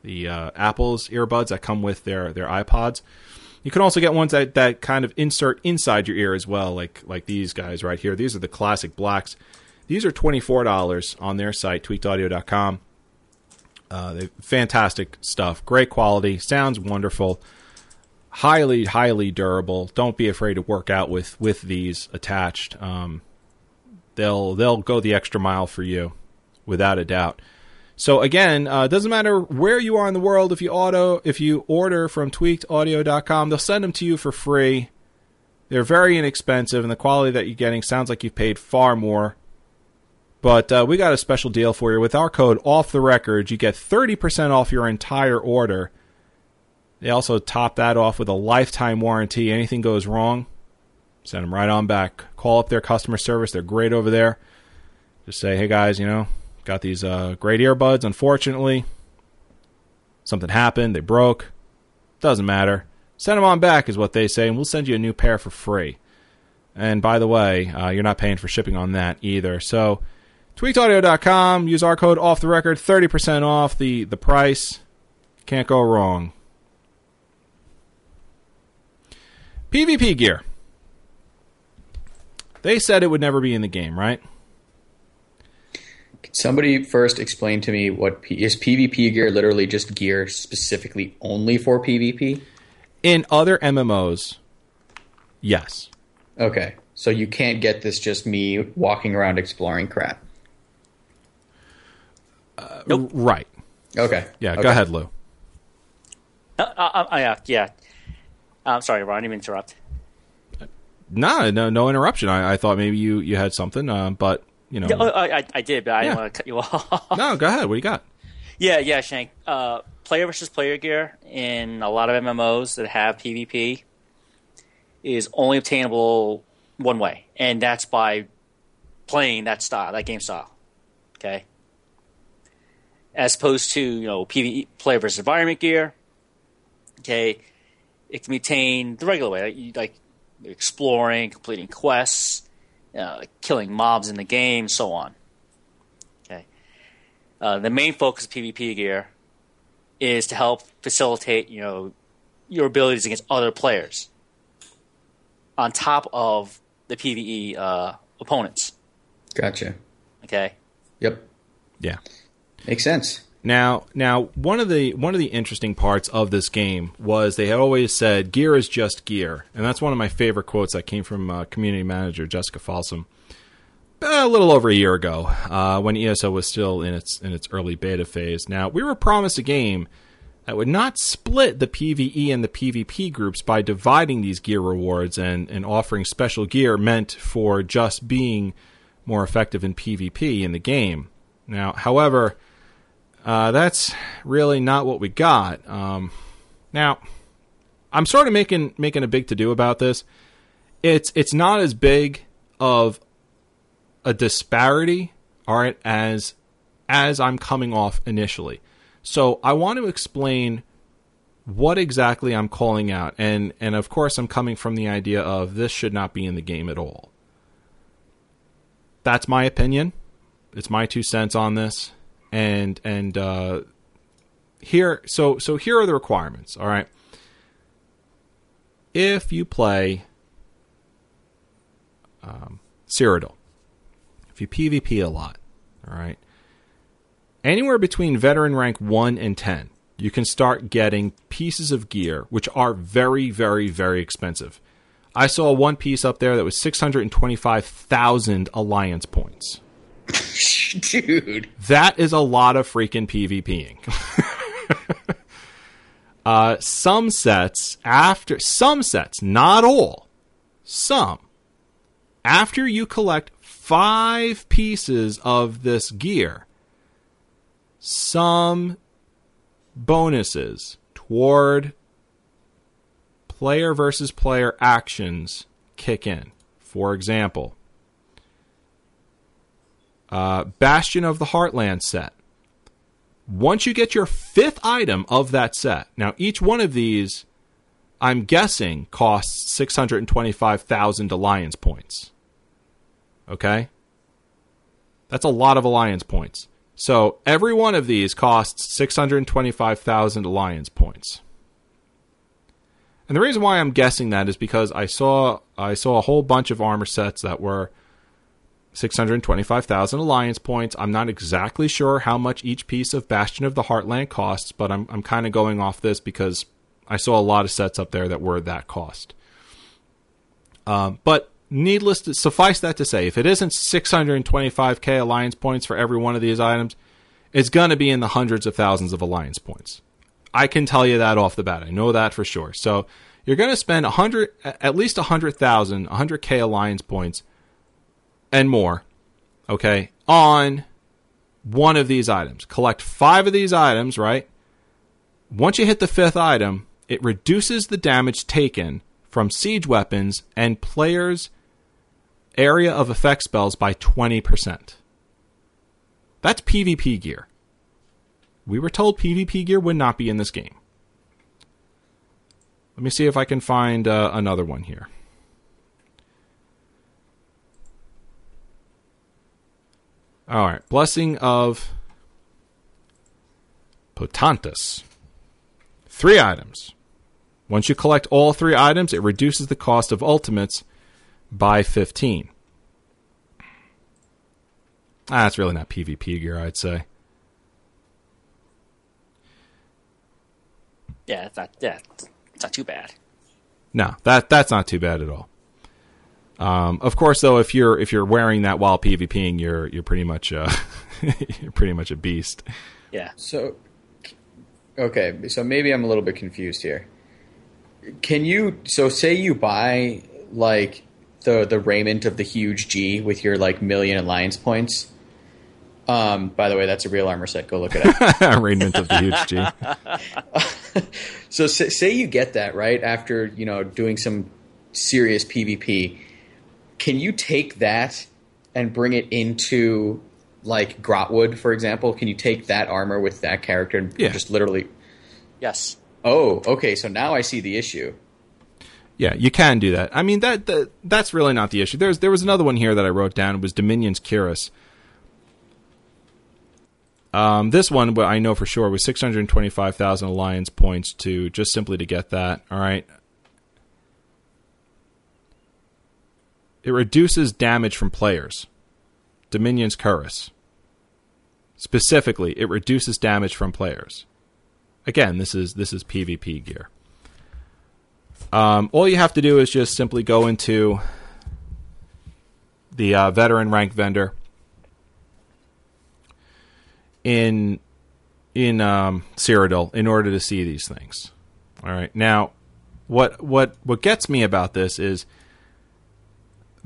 the uh, Apple's earbuds that come with their their iPods. You can also get ones that, that kind of insert inside your ear as well, like like these guys right here. These are the classic blacks. These are twenty four dollars on their site, tweakedaudio.com. Uh, they fantastic stuff, great quality, sounds wonderful, highly highly durable. Don't be afraid to work out with with these attached. Um, they'll they'll go the extra mile for you, without a doubt. So again, uh, doesn't matter where you are in the world. If you auto, if you order from tweakedaudio.com, they'll send them to you for free. They're very inexpensive, and the quality that you're getting sounds like you've paid far more. But uh, we got a special deal for you with our code off the record. You get 30% off your entire order. They also top that off with a lifetime warranty. Anything goes wrong, send them right on back. Call up their customer service. They're great over there. Just say, hey guys, you know, got these uh, great earbuds. Unfortunately, something happened. They broke. Doesn't matter. Send them on back, is what they say, and we'll send you a new pair for free. And by the way, uh, you're not paying for shipping on that either. So, tweakedaudio.com, use our code off the record, 30% off the, the price. Can't go wrong. PvP gear. They said it would never be in the game, right? Can somebody first explain to me what P- is PvP gear? Literally just gear specifically only for PvP? In other MMOs, yes. Okay, so you can't get this just me walking around exploring crap. Nope. Right. Okay. Yeah, okay. go ahead, Lou. Uh, uh, uh, yeah, yeah. I'm sorry, Ron. I didn't interrupt. No, no, no interruption. I, I thought maybe you, you had something, uh, but you know, oh, I, I, I did, but I Yeah. didn't want to cut you (laughs) off. no, go ahead. What do you got? yeah, yeah, Shank. Uh, player versus player gear in a lot of MMOs that have PvP is only obtainable one way, and that's by playing that style, that game style. Okay. As opposed to you know PvE player versus environment gear. Okay, it can be obtained the regular way, like, you- like exploring, completing quests, uh, killing mobs in the game, so on. Okay. Uh, the main focus of PvP gear is to help facilitate, you know, your abilities against other players. On top of the PVE uh, opponents. Gotcha. Okay. Yep. Yeah. Makes sense. Now, now one of the one of the interesting parts of this game was they had always said gear is just gear, and that's one of my favorite quotes that came from uh, community manager Jessica Folsom a little over a year ago uh, when ESO was still in its in its early beta phase. Now, we were promised a game that would not split the PVE and the PvP groups by dividing these gear rewards and, and offering special gear meant for just being more effective in PvP in the game. Now, however, uh, that's really not what we got. Um, now, I'm sort of making making a big to do about this. It's it's not as big of a disparity, all right, as as I'm coming off initially. So I want to explain what exactly I'm calling out, and and of course I'm coming from the idea of this should not be in the game at all. That's my opinion. It's my two cents on this, and and uh, here so so here are the requirements. All right, if you play um, Cyrodiil, if you PvP a lot, all right, anywhere between veteran rank 1 and 10, you can start getting pieces of gear which are very, very, very expensive. I saw one piece up there that was 625,000 alliance points. (laughs) Dude. That is a lot of freaking PvPing. (laughs) uh, some sets, after some sets, not all, some, after you collect five pieces of this gear, some bonuses toward player versus player actions kick in. For example, uh, Bastion of the Heartland set. Once you get your fifth item of that set, now each one of these, I'm guessing, costs 625,000 alliance points. Okay? That's a lot of alliance points. So every one of these costs 625,000 alliance points. And the reason why I'm guessing that is because I saw I saw a whole bunch of armor sets that were 625,000 alliance points. I'm not exactly sure how much each piece of Bastion of the Heartland costs, but I'm I'm kind of going off this because I saw a lot of sets up there that were that cost. Um, but needless to suffice that to say, if it isn't 625k alliance points for every one of these items, it's going to be in the hundreds of thousands of alliance points. I can tell you that off the bat. I know that for sure. So you're going to spend 100 at least 100,000, 100k alliance points and more, okay, on one of these items. Collect five of these items, right? Once you hit the fifth item, it reduces the damage taken from siege weapons and players' area of effect spells by 20%. That's PvP gear. We were told PvP gear would not be in this game. Let me see if I can find uh, another one here. All right, Blessing of Potentus. Three items. Once you collect all three items, it reduces the cost of ultimates by 15. Ah, that's really not PvP gear, I'd say. Yeah, it's not. Yeah, it's not too bad. No, that that's not too bad at all. Um, of course, though, if you're if you're wearing that while PvPing, you're you're pretty much uh, (laughs) you're pretty much a beast. Yeah. So, okay, so maybe I'm a little bit confused here. Can you? So, say you buy like the the raiment of the huge G with your like million alliance points. Um, by the way, that's a real armor set. Go look at it up. (laughs) Raiment of the huge G. (laughs) so, say, say you get that right after you know doing some serious PvP. Can you take that and bring it into like Grahtwood, for example? Can you take that armor with that character and Yeah. just literally? Yes. Oh, okay. So now I see the issue. Yeah, you can do that. I mean that, that that's really not the issue. There's there was another one here that I wrote down. It was Dominion's Cuirass. Um, this one, what I know for sure, was 625,000 alliance points to just simply to get that. All right. It reduces damage from players. Dominion's Cuirass. Specifically, it reduces damage from players. Again, this is this is PvP gear. Um, all you have to do is just simply go into the uh, veteran rank vendor in in um, Cyrodiil in order to see these things. All right. Now, what what what gets me about this is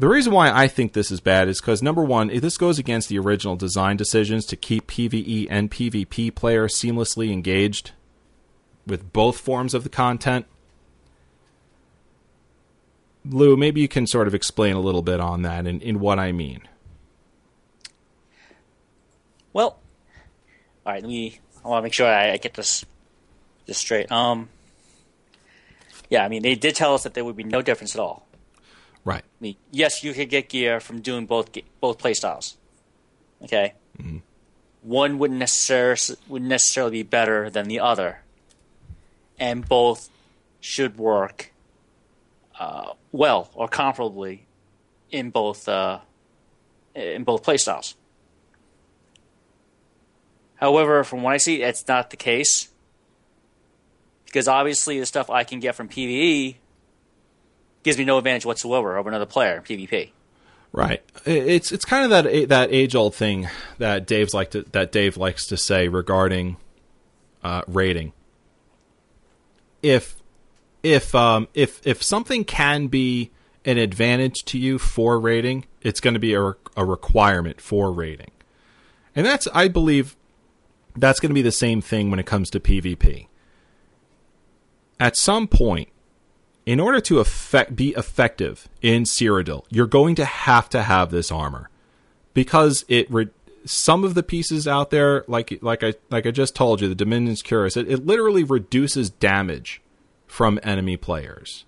the reason why I think this is bad is because number one, this goes against the original design decisions to keep PVE and PvP players seamlessly engaged with both forms of the content. Lou, maybe you can sort of explain a little bit on that and in what I mean. Well, all right. Let me. I want to make sure I, I get this this straight. Um. Yeah, I mean, they did tell us that there would be no difference at all. Right. I mean, yes, you could get gear from doing both both play styles. Okay. One wouldn't necessarily would necessarily be better than the other, and both should work uh, well or comparably in both uh, in both play styles. However, from what I see, it's not the case because obviously the stuff I can get from PVE gives me no advantage whatsoever over another player PvP. Right. It's it's kind of that that age old thing that Dave's like to, that Dave likes to say regarding uh, rating. If if um, if if something can be an advantage to you for rating, it's going to be a, a requirement for rating, and that's I believe that's going to be the same thing when it comes to PvP. At some point, in order to effect, be effective in Cyrodiil, you're going to have to have this armor because it re- some of the pieces out there, like like I like I just told you, the Dominion's Cuirass, it, it literally reduces damage from enemy players.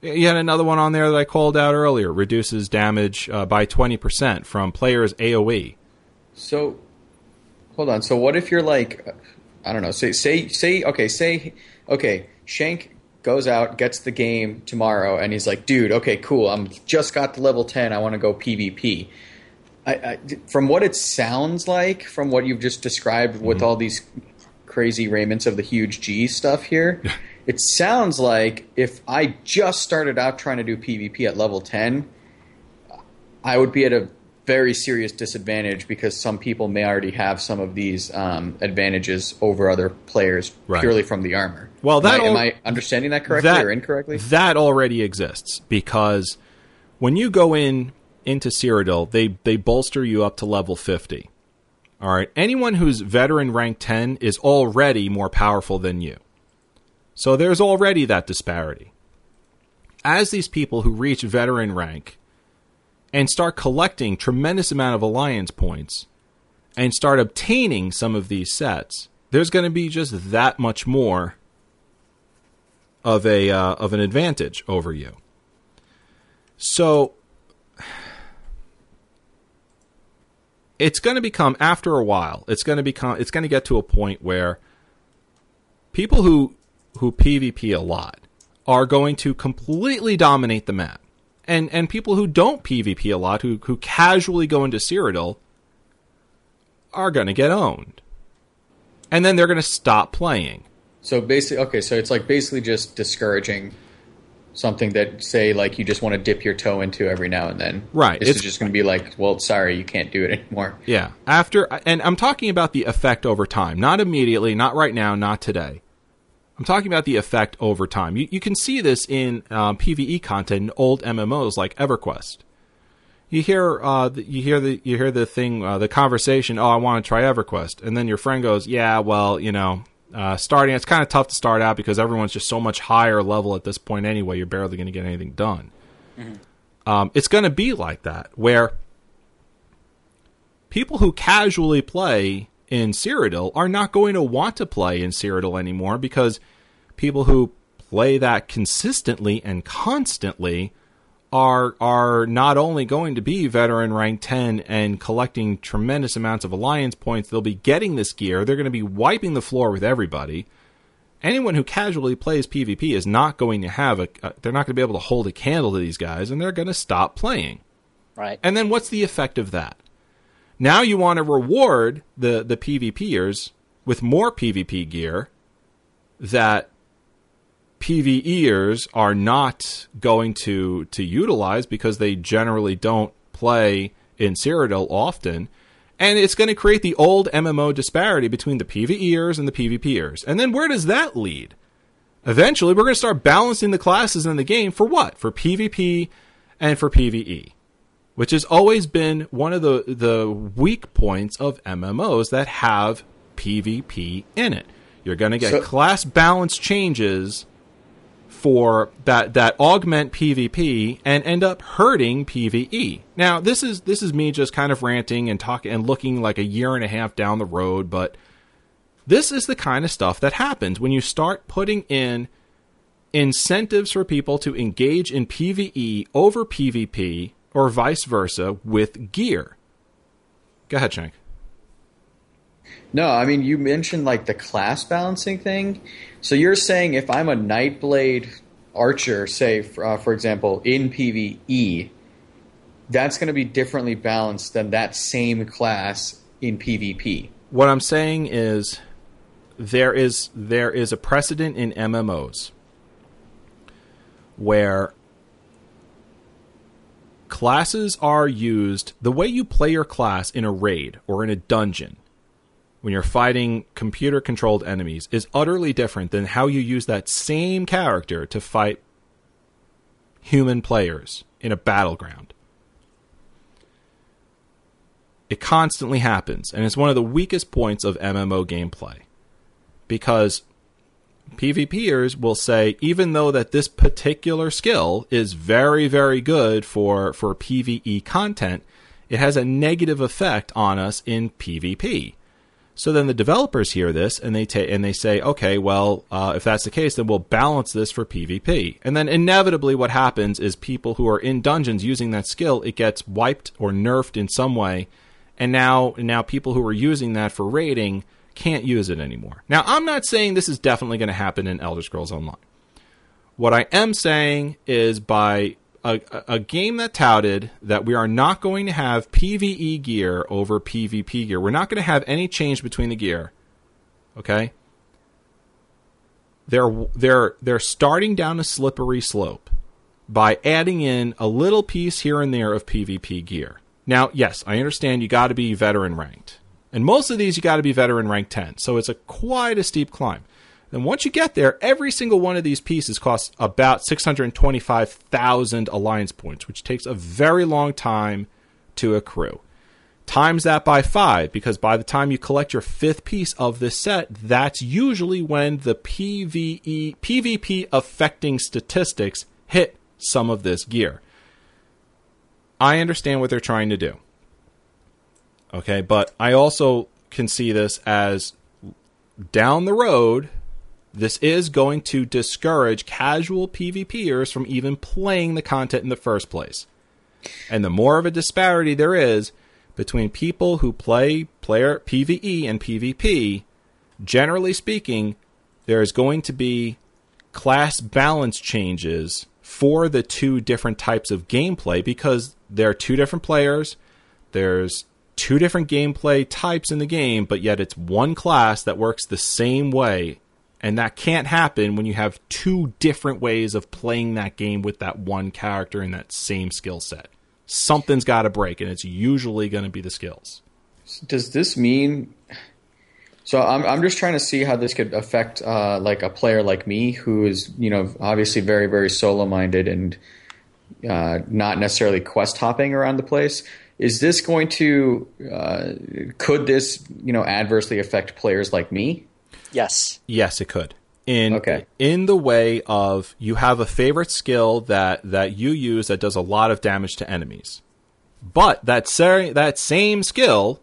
You had another one on there that I called out earlier, reduces damage uh, by twenty percent from players AOE. So, hold on. So, what if you're like, I don't know. Say, say, say. Okay, say, okay. Shank goes out, gets the game tomorrow, and he's like, "Dude, okay, cool. I'm just got to level ten. I want to go PvP." I, I, from what it sounds like, from what you've just described with mm-hmm. all these crazy raiments of the huge G stuff here, it sounds like if I just started out trying to do PvP at level ten, I would be at a very serious disadvantage because some people may already have some of these um, advantages over other players Right. purely from the armor. Well, Am that I, am I understanding that correctly that, or incorrectly? That already exists because when you go in into Cyrodiil, they they bolster you up to level 50. All right. Anyone who's veteran rank 10 is already more powerful than you. So there's already that disparity. As these people who reach veteran rank and start collecting tremendous amount of alliance points and start obtaining some of these sets, there's going to be just that much more of a uh, of an advantage over you. So it's going to become after a while. It's going to become it's going to get to a point where people who who PvP a lot are going to completely dominate the map. And and people who don't PvP a lot, who who casually go into Cyrodiil, are going to get owned. And then they're going to stop playing. So basically, okay, so it's like basically just discouraging something that say like you just want to dip your toe into every now and then. Right, This it's- is just going to be like, well, sorry, you can't do it anymore. Yeah. After, and I'm talking about the effect over time, not immediately, not right now, not today. I'm talking about the effect over time. You, you can see this in um, PVE content in old MMOs like EverQuest. You hear, uh, the- you hear the, you hear the thing, uh, the conversation. Oh, I want to try EverQuest, and then your friend goes, "Yeah, well, you know, uh, starting, it's kind of tough to start out because everyone's just so much higher level at this point anyway. You're barely going to get anything done." Um, it's going to be like that, where people who casually play in Cyrodiil are not going to want to play in Cyrodiil anymore because people who play that consistently and constantly are are not only going to be veteran rank 10 and collecting tremendous amounts of alliance points they'll be getting this gear they're going to be wiping the floor with everybody anyone who casually plays PvP is not going to have a, a they're not going to be able to hold a candle to these guys and they're going to stop playing Right. and then what's the effect of that? Now you want to reward the the PvPers with more PvP gear that PvEers are not going to to utilize because they generally don't play in Cyrodiil often. And it's going to create the old MMO disparity between the PvEers and the PvPers. And then where does that lead? Eventually, we're going to start balancing the classes in the game for what? For PvP and for PvE which has always been one of the the weak points of MMOs that have PvP in it. You're going to get So- class balance changes for that that augment PvP and end up hurting PvE. Now, this is this is me just kind of ranting and talking and looking like a year and a half down the road, but this is the kind of stuff that happens when you start putting in incentives for people to engage in PvE over PvP or vice versa with gear. Go ahead, Shank. No, I mean you mentioned like the class balancing thing. So you're saying if I'm a Nightblade archer, say for, uh, for example, in PvE, that's going to be differently balanced than that same class in PvP. What I'm saying is there is there is a precedent in MMOs where classes are used the way you play your class in a raid or in a dungeon when you're fighting computer controlled enemies is utterly different than how you use that same character to fight human players in a battleground. It constantly happens, and it's one of the weakest points of MMO gameplay. Because PvPers will say, even though that this particular skill is very, very good for, for PvE content, it has a negative effect on us in PvP. So then the developers hear this and they ta- and they say, okay, well, uh, if that's the case, then we'll balance this for PvP. And then inevitably, what happens is people who are in dungeons using that skill, it gets wiped or nerfed in some way, and now now people who are using that for raiding can't use it anymore. Now, I'm not saying this is definitely going to happen in Elder Scrolls Online. What I am saying is by a, a game that touted that we are not going to have PVE gear over PvP gear. We're not going to have any change between the gear. Okay? They're they're they're starting down a slippery slope by adding in a little piece here and there of PvP gear. Now, yes, I understand you got to be veteran ranked. And most of these you got to be veteran rank 10. So it's a quite a steep climb. Then once you get there, every single one of these pieces costs about 625,000 alliance points, which takes a very long time to accrue. Times that by five, because by the time you collect your fifth piece of this set, that's usually when the PVE, PvP affecting statistics hit some of this gear. I understand what they're trying to do. Okay, but I also can see this as down the road, this is going to discourage casual PvPers from even playing the content in the first place. And the more of a disparity there is between people who play player PvE and PvP, generally speaking, there is going to be class balance changes for the two different types of gameplay because there are two different players. There's two different gameplay types in the game, but yet it's one class that works the same way and that can't happen when you have two different ways of playing that game with that one character and that same skill set. Something's got to break, and it's usually going to be the skills. Does this mean? So I'm I'm just trying to see how this could affect uh, like a player like me who is you know obviously very very solo minded and uh, not necessarily quest hopping around the place. Is this going to uh, could this you know adversely affect players like me? Yes. Yes, it could. In Okay. in the way of you have a favorite skill that that you use that does a lot of damage to enemies. But that ser- that same skill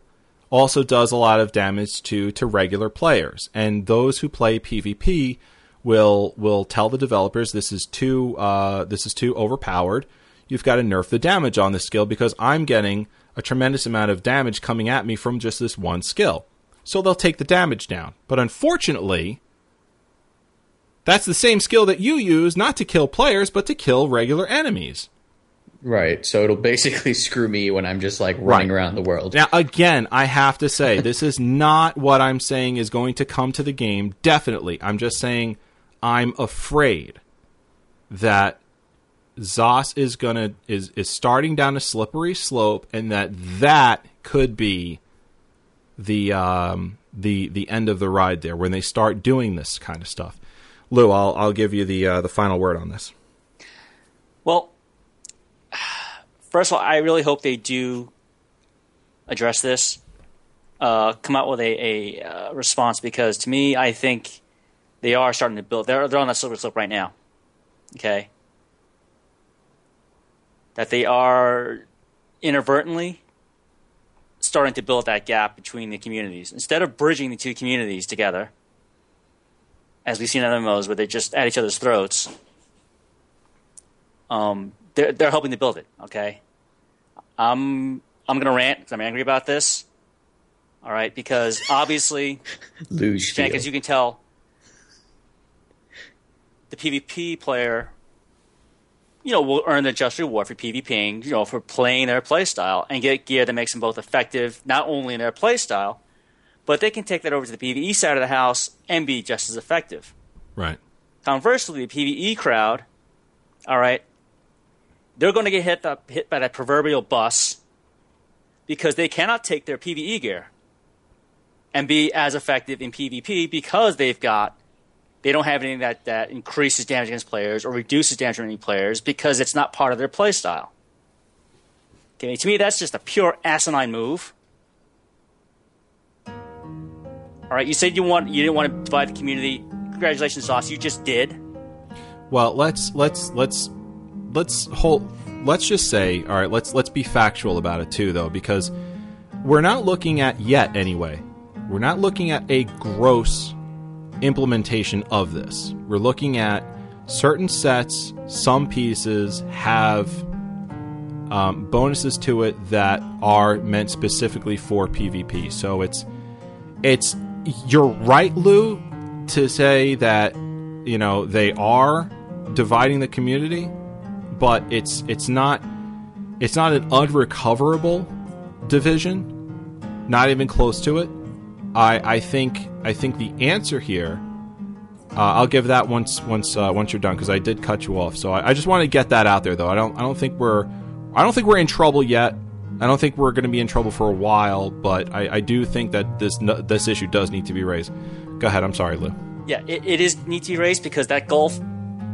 also does a lot of damage to to regular players. And those who play PvP will will tell the developers this is too uh, this is too overpowered. You've got to nerf the damage on this skill because I'm getting a tremendous amount of damage coming at me from just this one skill. So they'll take the damage down. But unfortunately, that's the same skill that you use not to kill players but to kill regular enemies. Right. So it'll basically (laughs) screw me when I'm just like running Right. around the world. Now, again, I have to say, this is not what I'm saying is going to come to the game. Definitely. I'm just saying I'm afraid that ZOS is gonna is is starting down a slippery slope, and that that could be the um the the end of the ride there when they start doing this kind of stuff. Lou, I'll I'll give you the uh, the final word on this. Well, first of all, I really hope they do address this, uh, come out with a, a uh, response because to me, I think they are starting to build. They're they're on that slippery slope right now. Okay, that they are inadvertently starting to build that gap between the communities instead of bridging the two communities together, as we've seen in MMOs where they're just at each other's throats um, they're they're helping to build it. Okay, I'm I'm gonna rant because I'm angry about this. All right, because obviously, (laughs) Lose you can tell, the PvP player, you know, will earn the just reward for PvPing, you know, for playing their playstyle and get gear that makes them both effective, not only in their playstyle, but they can take that over to the PvE side of the house and be just as effective. Right. Conversely, the PVE crowd, all right, they're going to get hit, up, hit by that proverbial bus because they cannot take their PVE gear and be as effective in PvP because they've got they don't have anything that, that increases damage against players or reduces damage any players because it's not part of their playstyle. Okay, to me that's just a pure asinine move. All right, you said you want you didn't want to divide the community. Congratulations, ZOS. You just did. Well, let's let's let's let's hold let's just say, all right, let's let's be factual about it too, though, because we're not looking at yet anyway. We're not looking at a gross implementation of this. We're looking at certain sets, some pieces have um, bonuses to it that are meant specifically for PvP. So it's it's you're right, Lou, to say that you know they are dividing the community, but it's it's not it's not an unrecoverable division, not even close to it. I I think I think the answer here. Uh, I'll give that once once uh, once you're done because I did cut you off. So I, I just want to get that out there though. I don't I don't think we're I don't think we're in trouble yet. I don't think we're going to be in trouble for a while, but I, I do think that this this issue does need to be raised. Go ahead. I'm sorry, Lou. Yeah, it, it is need to be raised because that gulf,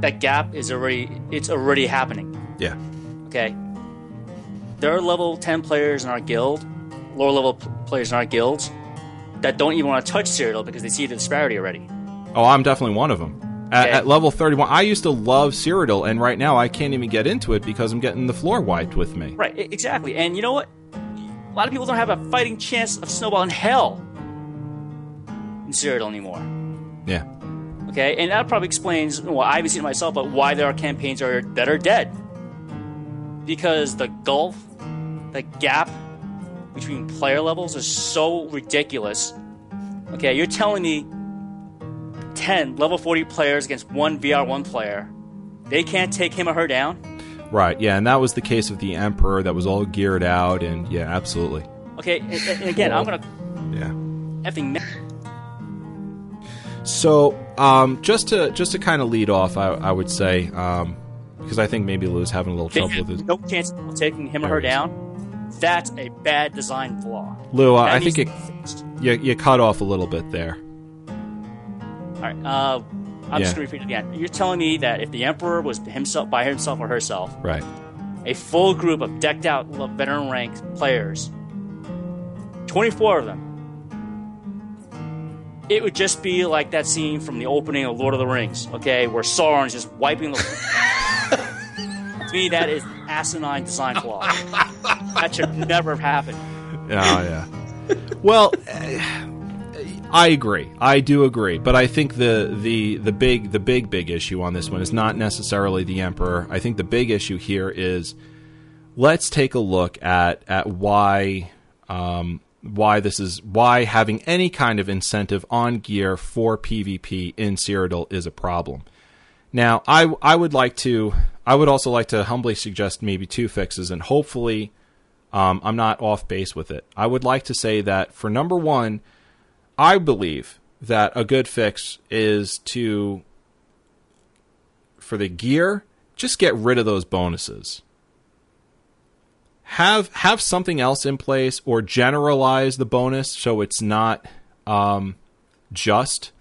that gap is already it's already happening. Yeah. Okay. There are level ten players in our guild, lower level players in our guilds, that don't even want to touch Cyrodiil because they see the disparity already. Oh, I'm definitely one of them. At, Okay. at level 31, I used to love Cyrodiil, and right now I can't even get into it because I'm getting the floor wiped with me. Right, exactly. And you know what? A lot of people don't have a fighting chance of snowball in hell in Cyrodiil anymore. Yeah. Okay, and that probably explains well, I haven't seen it myself, but why there are campaigns are that are dead. Because the gulf, the gap between player levels is so ridiculous. Okay, you're telling me ten level forty players against one VR one player, they can't take him or her down? Right. Yeah, and that was the case of the Emperor that was all geared out, and yeah, absolutely. Okay, and, and again, I'm gonna Yeah. effing. So, um, just to just to kind of lead off, I, I would say, um, because I think maybe Lou's having a little trouble with it. no chance of taking him or her down. That's a bad design flaw. Lou, That I think it, you, you cut off a little bit there. All right. Uh, I'm Yeah. just going to repeat it again. You're telling me that if the Emperor was himself by himself or herself, Right. a full group of decked out veteran rank players, 24 of them, it would just be like that scene from the opening of Lord of the Rings, okay, where Sauron's just wiping the. To me, that is asinine design flaw. (laughs) that should never have happened. Oh yeah. well, eh, I agree. I do agree, but I think the the the big the big big issue on this one is not necessarily the emperor. I think the big issue here is let's take a look at at why um, why this is why having any kind of incentive on gear for PvP in Cyrodiil is a problem. Now, I I would like to I would also like to humbly suggest maybe two fixes, and hopefully um, I'm not off base with it. I would like to say that for number one, I believe that a good fix is to, for the gear, just get rid of those bonuses. Have have something else in place, or generalize the bonus so it's not um, just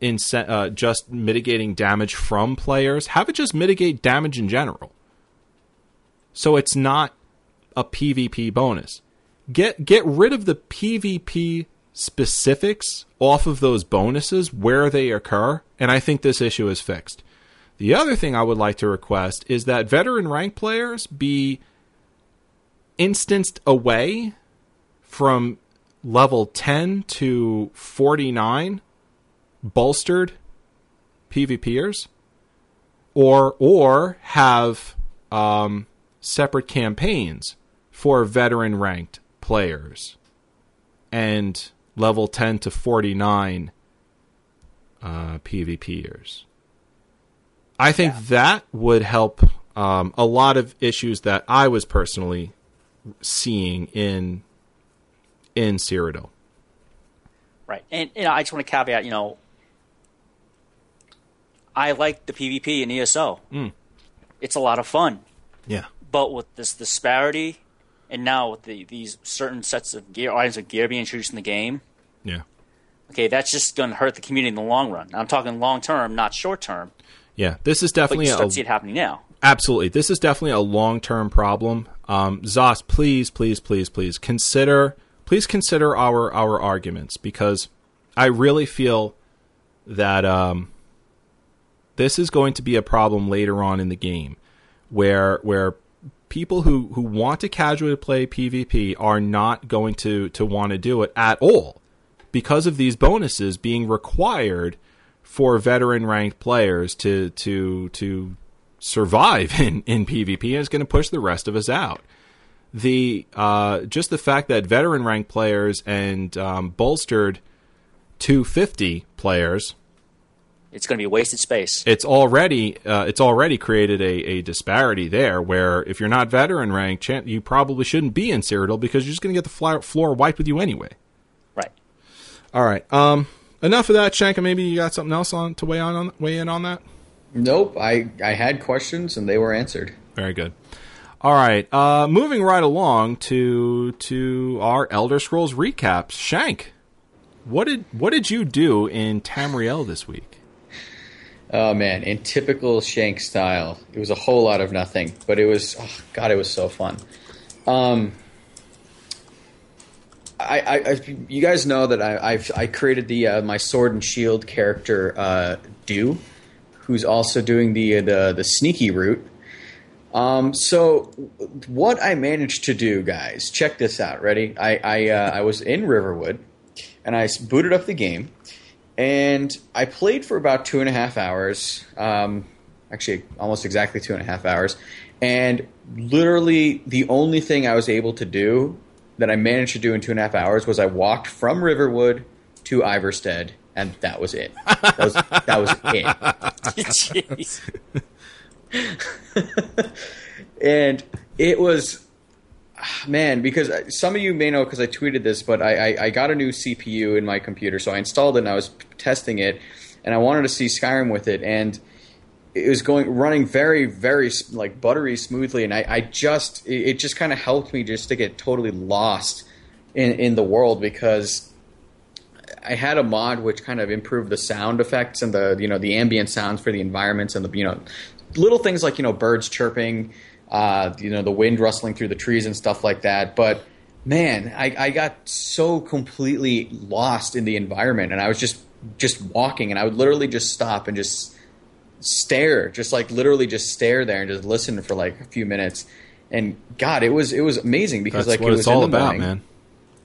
in uh, just mitigating damage from players. Have it just mitigate damage in general. So it's not a PvP bonus. Get get rid of the PvP specifics off of those bonuses where they occur, and I think this issue is fixed. The other thing I would like to request is that veteran rank players be instanced away from level 10 to 49 bolstered PvPers or or have um, separate campaigns for veteran ranked players and level 10 to 49 uh, PvPers. I think that would help um, a lot of issues that I was personally seeing in in Cyrodiil. Right. And know, I just want to caveat, you know, I like the PvP in ESO. Mm. It's a lot of fun. Yeah. But with this disparity and now with the, these certain sets of gear items of gear being introduced in the game, Yeah. okay, that's just going to hurt the community in the long run. I'm talking long term, not short term. Yeah. This is But definitely you a, start to see it happening now. Absolutely. This is definitely a long term problem. Um, ZOS, please, please, please, please consider please consider our our arguments because I really feel that um, this is going to be a problem later on in the game where where people who who want to casually play PvP are not going to to want to do it at all because of these bonuses being required for veteran ranked players to to to survive (laughs) in in PvP and it's going to push the rest of us out. The uh, just the fact that veteran ranked players and um, bolstered 250 players It's going to be wasted space. it's already uh, it's already created a, a disparity there where if you're not veteran ranked, chan- you probably shouldn't be in Cyrodiil because you're just going to get the fly- floor wiped with you anyway. Right. All right. Um. Enough of that, Shanka. Maybe you got something else on to weigh on, on weigh in on that. Nope. I I had questions and they were answered. Very good. All right. Uh, moving right along to to our Elder Scrolls recaps. Shank, what did what did you do in Tamriel this week? Oh man, in typical Shank style, it was a whole lot of nothing, but it was oh, God, it was so fun. Um, I, I, I you guys know that I, I've I created the uh, my sword and shield character uh, Dew, who's also doing the the the sneaky route. Um, so what I managed to do, guys, check this out. Ready? I I, uh, I was in Riverwood, and I booted up the game, and I played for about two and a half hours. Um, actually, almost exactly two and a half hours. And literally, the only thing I was able to do that I managed to do in two and a half hours was I walked from Riverwood to Iverstead, and that was it. That was, that was it. (laughs) (laughs) And it was man because uh, some of you may know because i tweeted this but I, I, I got a new cpu in my computer so i installed it and i was testing it and i wanted to see skyrim with it and it was going running very very like buttery smoothly and i, I just it it just kind of helped me just to get totally lost in, in the world because I had a mod which kind of improved the sound effects and the you know the ambient sounds for the environments and the you know little things like you know birds chirping, uh, you know the wind rustling through the trees and stuff like that. But man, I, I got so completely lost in the environment, and I was just just walking, and I would literally just stop and just stare, just like literally just stare there and just listen for like a few minutes. And God, it was it was amazing because That's like what it was it's all about, morning. man.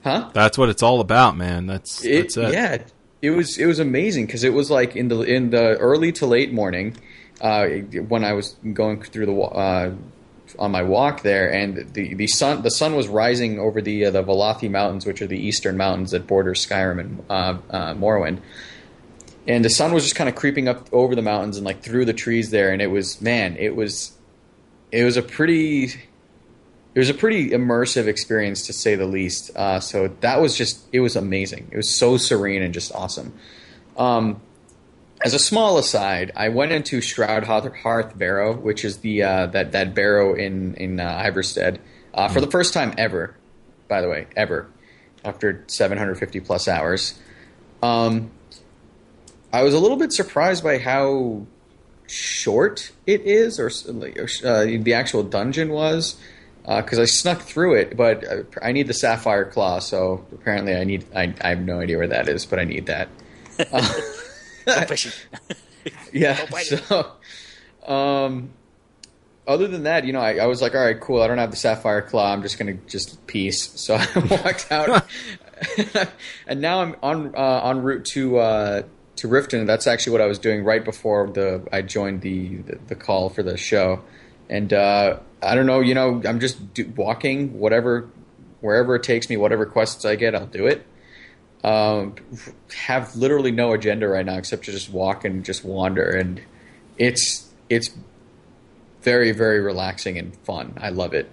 Huh? That's what it's all about, man. That's It, that's it. Yeah, it was it was amazing because it was like in the in the early to late morning uh, when I was going through the uh, on my walk there, and the, the sun the sun was rising over the uh, the Velothi Mountains, which are the eastern mountains that border Skyrim and uh, uh, Morrowind. And the sun was just kind of creeping up over the mountains and like through the trees there, and it was man, it was it was a pretty it was a pretty immersive experience to say the least. Uh, so that was just it was amazing. It was so serene and just awesome. Um, as a small aside, I went into Shroud Hearth Barrow, which is the uh, that that barrow in in uh, Iverstead, uh, for the first time ever. By the way, ever after 750 plus hours. Um, I was a little bit surprised by how short it is, or uh, the actual dungeon was, because I snuck through it. But uh, I need the sapphire claw, so apparently I need. I, I have no idea where that is, but I need that. (laughs) Go (laughs) fishing. (laughs) Yeah. Go. So, um, other than that, you know, I, I was like, all right, cool. I don't have the sapphire claw. I'm just gonna just peace. (laughs) So I walked out, and now I'm on uh, en route to uh, to Riften. That's actually what I was doing right before the I joined the the, the call for the show. And uh, I don't know, you know, I'm just do, walking whatever wherever it takes me, whatever quests I get, I'll do it um, have literally no agenda right now except to just walk and just wander, and it's it's very very relaxing and fun. I love it.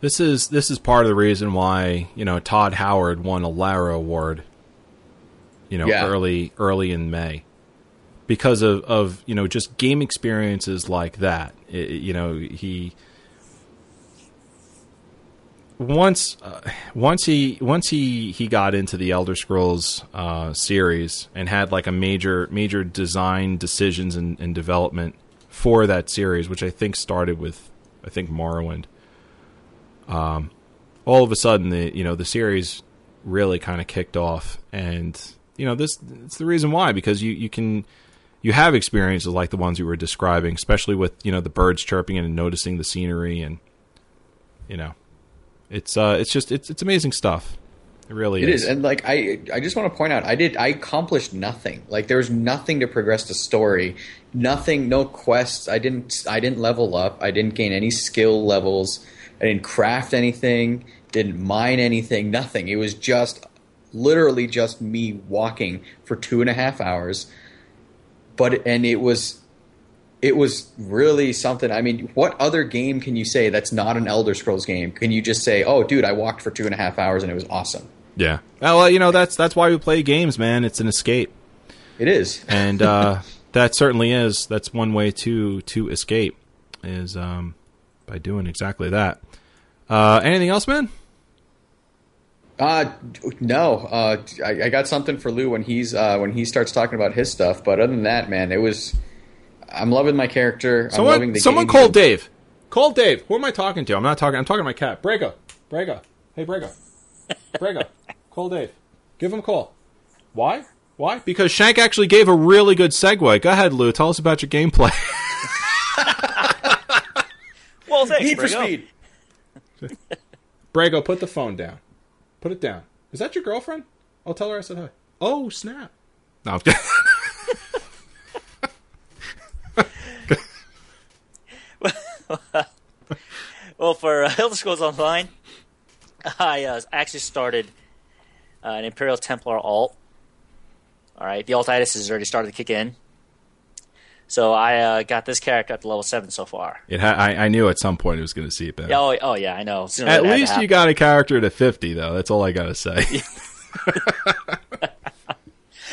This is this is part of the reason why you know Todd Howard won a Lara Award. You know, Yeah. early early in May, because of of you know just game experiences like that. I- you know, he once uh, once he once he he got into the Elder Scrolls uh, series and had like a major major design decisions and, and development for that series, which I think started with I think Morrowind Um, all of a sudden the you know the series really kind of kicked off. And you know this it's the reason why because you you can you have experiences like the ones you were describing especially with you know the birds chirping and noticing the scenery and you know, it's uh, it's just it's it's amazing stuff. It really It is. is, and like I, I just want to point out, I did, I accomplished nothing. Like there was nothing to progress the story, nothing, no quests. I didn't, I didn't level up. I didn't gain any skill levels. I didn't craft anything. Didn't mine anything. Nothing. It was just, literally, just me walking for two and a half hours. But and it was, it was really something. I mean, what other game can you say that's not an Elder Scrolls game? Can you just say, "Oh, dude, I walked for two and a half hours and it was awesome"? yeah. Well, you know that's that's why we play games, man. It's an escape. It is. (laughs) and uh, that certainly is that's one way to to escape is um, by doing exactly that. Uh, anything else, man? Uh no. Uh, I, I got something for Lou when he's uh, when he starts talking about his stuff. But other than that, man, it was. I'm loving my character. I'm loving Someone, the someone game. call Dave. Call Dave. Who am I talking to? I'm not talking. I'm talking to my cat. Braga. Braga. Hey, Braga. (laughs) Braga. call Dave. Give him a call. Why? Why? Because Shank actually gave a really good segue. Go ahead, Lou. Tell us about your gameplay. (laughs) Well, thanks, Need for Brigo. speed. (laughs) Brago, put the phone down. Put it down. Is that your girlfriend? I'll tell her I said hi. Oh, snap. No. I'm kidding. Well, for uh, (laughs) Elder Scrolls Online, I uh, actually started uh, an Imperial Templar alt. All right, the altitis has already started to kick in. So I uh, got this character up to level seven so far. It ha- I, I knew at some point it was going to see it. Yeah, oh, oh yeah, I know. Sooner At that had to least you got a character to 50, though. That's all I got to say. (laughs) (laughs)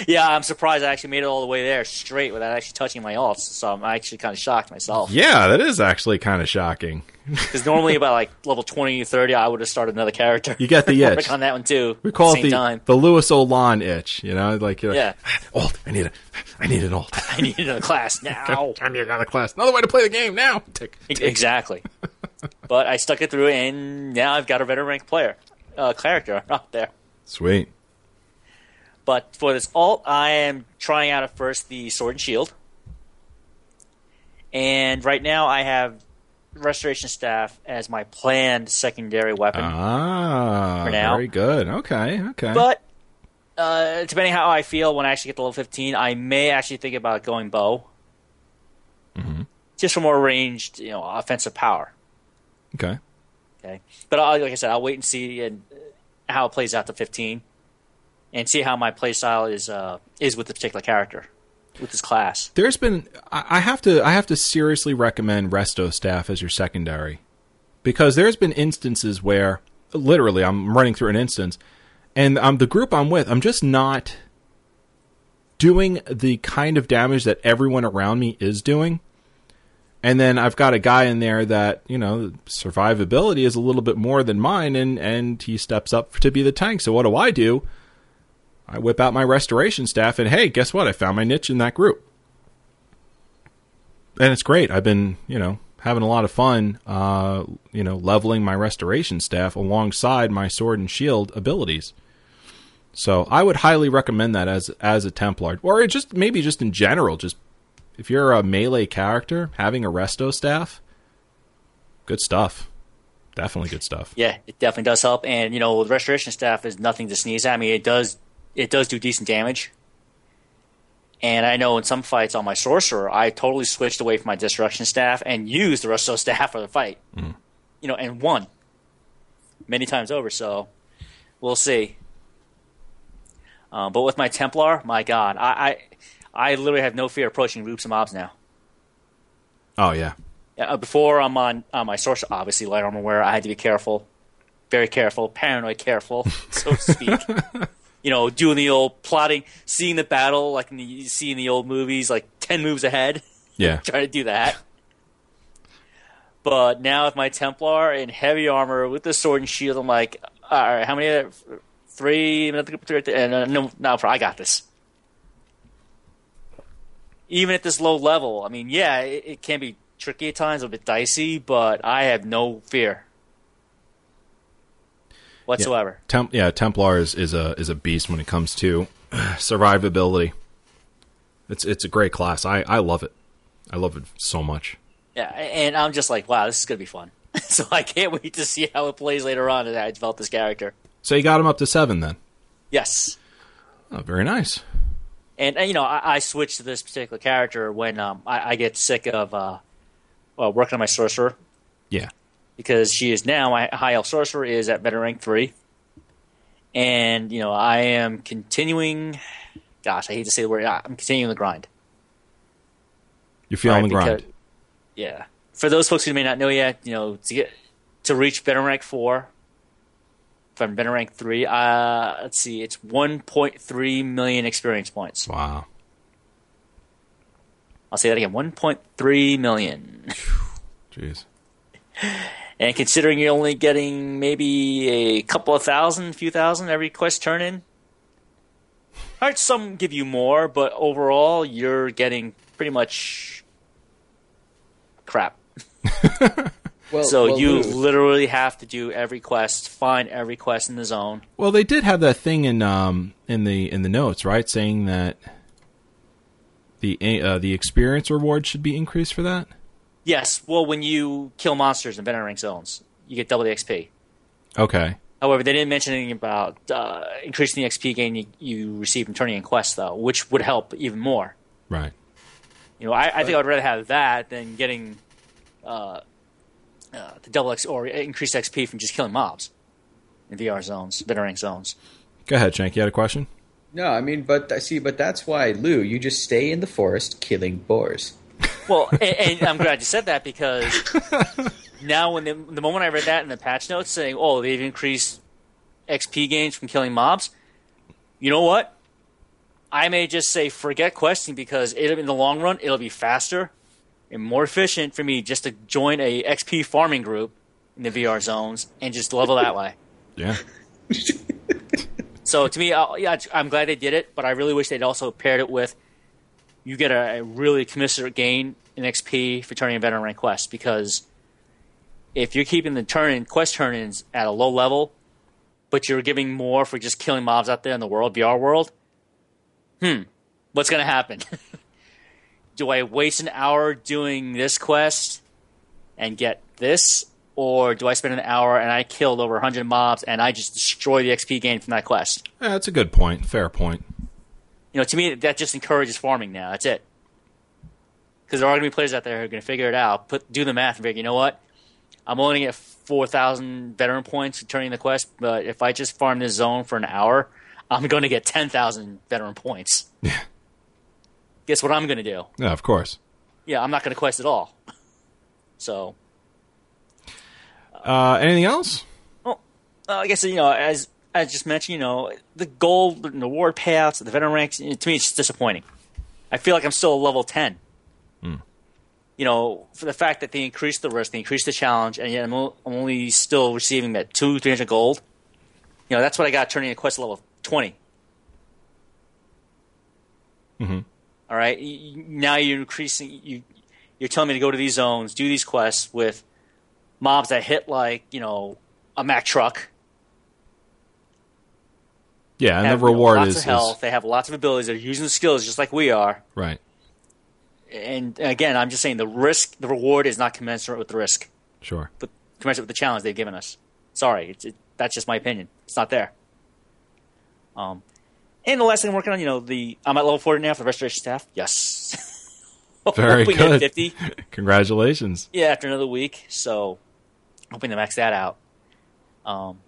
Yeah, I'm surprised I actually made it all the way there straight without actually touching my alts. So I'm actually kind of shocked myself. yeah, that is actually kind of shocking. (laughs) Because normally about like level 20 30, I would have started another character. You get the (laughs) itch. on that one too. We call it the, time. the Louis Olan itch, you know? Like, you're Yeah. like, alt, I need a, I need an alt. (laughs) I need another class now. Time I need another class. Another way to play the game now. Tick. E- Exactly. but I stuck it through, and now I've got a veteran ranked player, uh, character out there. Sweet. But for this alt, I am trying out at first the sword and shield, and right now I have restoration staff as my planned secondary weapon. Ah, For now. very good. Okay, okay. But uh, depending how I feel when I actually get to level 15, I may actually think about going bow, Mm-hmm. just for more ranged, you know, offensive power. okay. Okay, but I, like I said, I'll wait and see and uh, how it plays out to 15, and see how my playstyle is uh, is with the particular character, with this class. There's been I I have to I have to seriously recommend Resto staff as your secondary because there's been instances where literally I'm running through an instance and um, the group I'm with I'm just not doing the kind of damage that everyone around me is doing. And then I've got a guy in there that, you know, survivability is a little bit more than mine and and he steps up to be the tank. So what do I do? I whip out my restoration staff and hey, guess what? I found my niche in that group. And it's great. I've been, you know, having a lot of fun uh, you know, leveling my restoration staff alongside my sword and shield abilities. So I would highly recommend that as as a Templar, or just maybe just in general. Just if you're a melee character, having a resto staff, good stuff. Definitely good stuff. Yeah, it definitely does help, and you know, the restoration staff is nothing to sneeze at. I mean, it does it does do decent damage. And I know in some fights on my sorcerer, I totally switched away from my destruction staff and used the resto (laughs) staff for the fight. You know, and won many times over. So we'll see. Uh, but with my Templar, my God, I, I I literally have no fear approaching groups of mobs now. Oh yeah, Uh, before I'm on, on my sorcerer, obviously light armor wear, I had to be careful, very careful, paranoid careful, (laughs) so to speak. (laughs) you know, doing the old plotting, seeing the battle like in the, you see in the old movies, like ten moves ahead, yeah. (laughs) trying to do that. But now with my Templar in heavy armor with the sword and shield, I'm like, all right, how many? Three, another three, and uh, no, no, I got this. Even at this low level, I mean, yeah, it, it can be tricky at times, a bit dicey, but I have no fear whatsoever. Temp- yeah, Templar is, is a is a beast when it comes to (clears throat) survivability. It's it's a great class. I, I love it. I love it so much. Yeah, and I'm just like, wow, this is gonna be fun. (laughs) so I can't wait to see how it plays later on as I develop this character. So you got him up to seven then. Yes. Oh, very nice. And, and you know, I, I switch to this particular character when um, I, I get sick of uh, well, working on my sorcerer Yeah. Because she is now my high elf sorcerer is at better rank three, and you know I am continuing. Gosh, I hate to say the word. I'm continuing the grind. You're feeling right? the grind. Because- yeah. For those folks who may not know yet, you know, to get to reach better rank four from better rank three, uh, let's see, it's 1.3 million experience points. Wow. I'll say that again, 1.3 million. Jeez. And considering you're only getting maybe a couple of thousand, a few thousand every quest turn in, all right, some give you more, but overall you're getting pretty much crap. (laughs) Well, So well, you Lou, literally have to do every quest, find every quest in the zone. Well, they did have that thing in um in the in the notes, right, saying that the uh, the experience reward should be increased for that. Yes, well, when you kill monsters in veteran rank zones, you get double the XP. Okay. However, they didn't mention anything about uh, increasing the XP gain you, you receive from turning in quests, though, which would help even more. Right. You know, I, I think I'd rather have that than getting uh, uh, the double X or increased XP from just killing mobs in VR zones, veteran rank zones. Go ahead, Shank. You had a question? No, I mean, but I see, but that's why Lou, you just stay in the forest killing boars. Well, and, and I'm glad you said that because now, when the, the moment I read that in the patch notes saying, "Oh, they've increased XP gains from killing mobs," you know what? I may just say forget questing because it, in the long run it'll be faster and more efficient for me just to join a XP farming group in the VR zones and just level that way. Yeah. So to me, i yeah, I'm glad they did it, but I really wish they'd also paired it with you get a, a really commensurate gain in XP for turning in veteran rank quests because if you're keeping the turn in quest turn ins at a low level, but you're giving more for just killing mobs out there in the world, VR world, hmm, what's going to happen? (laughs) Do I waste an hour doing this quest and get this? Or do I spend an hour and I killed over 100 mobs and I just destroy the XP gain from that quest? yeah. That's a good point. Fair point. You know, to me, that just encourages farming now. That's it. Because there are going to be players out there who are going to figure it out, put do the math, and figure, you know what? I'm only going to get 4,000 veteran points turning the quest, but if I just farm this zone for an hour, I'm going to get 10,000 veteran points. Yeah. Guess what I'm going to do? Yeah, of course. Yeah, I'm not going to quest at all. (laughs) So, Uh, anything else? uh, I guess, you know, as I just mentioned, you know, the gold and the reward payouts, the veteran ranks, to me, it's just disappointing. I feel like I'm still a level 10. You know, for the fact that they increased the risk, they increased the challenge, and yet I'm o- I'm only still receiving that two, 300 gold. You know, that's what I got turning a quest level 20. Mhm. All right. Now you're increasing, you, you're telling me to go to these zones, do these quests with mobs that hit like, you know, a Mack truck. Yeah, and have, the you know, reward lots is, of is health. They have lots of abilities. They're using the skills just like we are. right. And again, I'm just saying the risk, the reward is not commensurate with the risk, Sure. but commensurate with the challenge they've given us. Sorry, it's, it, that's just my opinion. It's not there. Um, and the last thing I'm working on, you know, the I'm at level 40 now for the restoration staff. Yes. (laughs) Very good. 50. (laughs) Congratulations. Yeah, after another week. So hoping to max that out. Um,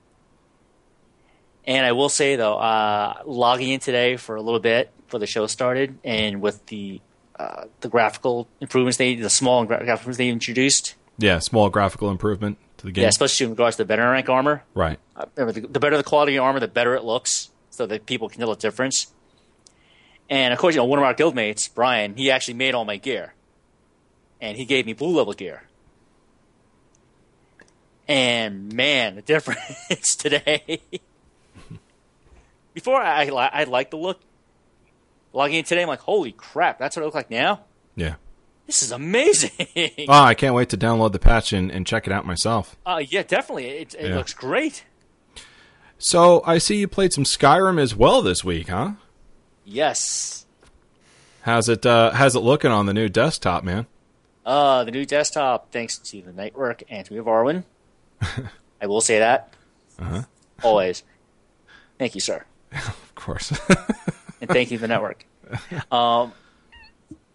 and I will say though, uh, logging in today for a little bit before the show started, and with the uh, the graphical improvements they, the small gra- graphical improvements they introduced, Yeah, small graphical improvement to the game. yeah, especially in regards to the better rank armor. Right. Uh, the, the better the quality of armor, the better it looks, so that people can tell the difference. And of course, you know, one of our guildmates, Brian, he actually made all my gear, and he gave me blue level gear. And man, the (laughs) difference today. (laughs) Before I, I I liked the look. Logging in today, I'm like, holy crap, that's what it looks like now. Yeah. This is amazing. Oh, I can't wait to download the patch and, and check it out myself. uh, yeah, definitely, it, it Yeah. looks great. So I see you played some Skyrim as well this week, huh? Yes. How's it? Uh, how's it looking on the new desktop, man? Uh, the new desktop, thanks to the network to Varwin. (laughs) I will say that. Uh-huh. Always. Thank you, sir. (laughs) Of course. (laughs) and thank you the network. Um,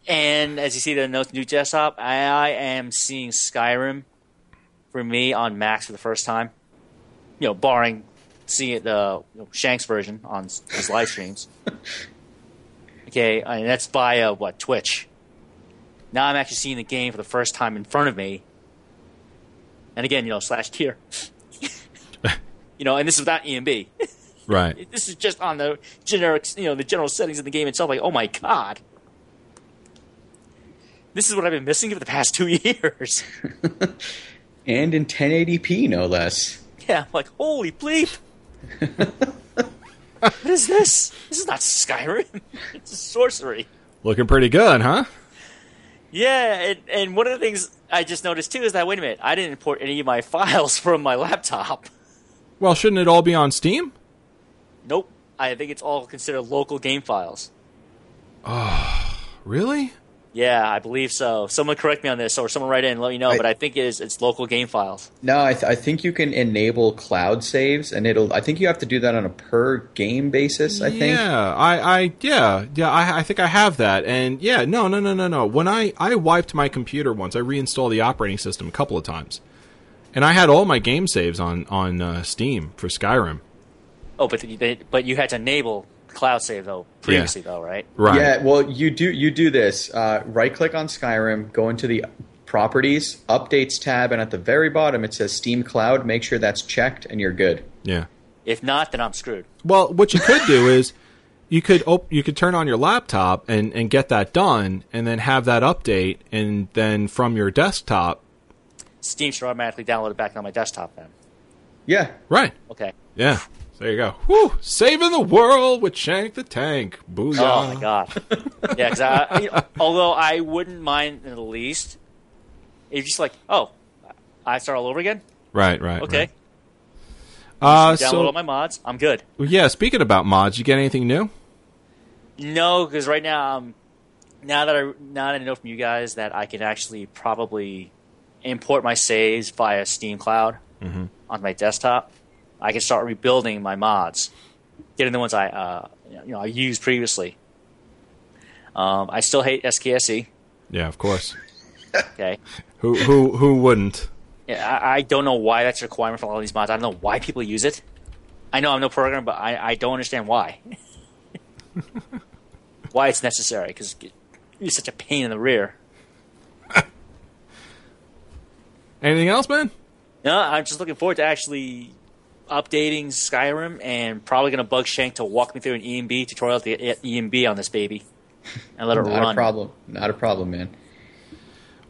and as you see the new desktop, I, I am seeing Skyrim for me on Max for the first time. You know, barring seeing it the you know, Shanks version on his live streams. (laughs) okay, and that's via what Twitch. Now I'm actually seeing the game for the first time in front of me. And again, you know, slash tier. you know, and this is without ENB. Right. this is just on the generic, you know, the general settings of the game itself. Like, oh my god, this is what I've been missing for the past two (laughs) years. (laughs) And in 1080p, no less. yeah, I'm like, holy bleep. (laughs) what is this? This is not Skyrim. it's sorcery. Looking pretty good, huh? Yeah, and, and one of the things I just noticed too is that wait a minute, I didn't import any of my files from my laptop. Well, shouldn't it all be on Steam? Nope. I think it's all considered local game files. (sighs) Really? Yeah, I believe so. Someone correct me on this, or someone write in and let me know. I- but I think it is. It's local game files. No, I, th- I think you can enable cloud saves, and it'll. I think you have to do that on a per game basis. I think. Yeah, I, I, yeah, yeah. I, I think I have that, and yeah, no, no, no, no, no. When I, I wiped my computer once, I reinstalled the operating system a couple of times, and I had all my game saves on on uh, Steam for Skyrim. Oh, but you, they, but you had to enable cloud save though previously though, right? Right. Yeah. Well, you do you do this. Uh, right click on Skyrim, go into the properties, updates tab, and at the very bottom it says Steam Cloud. Make sure that's checked, and you're good. Yeah. If not, then I'm screwed. Well, what you could do is you could op- you could turn on your laptop and and get that done, and then have that update, and then from your desktop. Steam should automatically download it back on my desktop then. Yeah. Right. Okay. Yeah. There you go. Whew. Saving the world with Shank the Tank. Booyah. Oh my god. yeah, because I, you know, (laughs) although I wouldn't mind in the least, it's just like, oh, I start all over again. Right. Right. Okay. right. Uh, Download so all my mods. I'm good. yeah. Speaking about mods, you get anything new? No, because right now, um, now that I now that I know from you guys that I can actually probably import my saves via Steam Cloud on my desktop, I can start rebuilding my mods, getting the ones I uh, you know I used previously. Um, I still hate SKSE. Yeah, of course. Okay, (laughs) who who who wouldn't? yeah, I, I don't know why that's a requirement for all these mods. I don't know why people use it. I know I'm no programmer, but I, I don't understand why. (laughs) why it's necessary because it's such a pain in the rear. (laughs) Anything else, man? No, I'm just looking forward to actually updating Skyrim and probably going to bug Shank to walk me through an ENB tutorial to get ENB on this baby and let it Not run. a problem. Not a problem, man.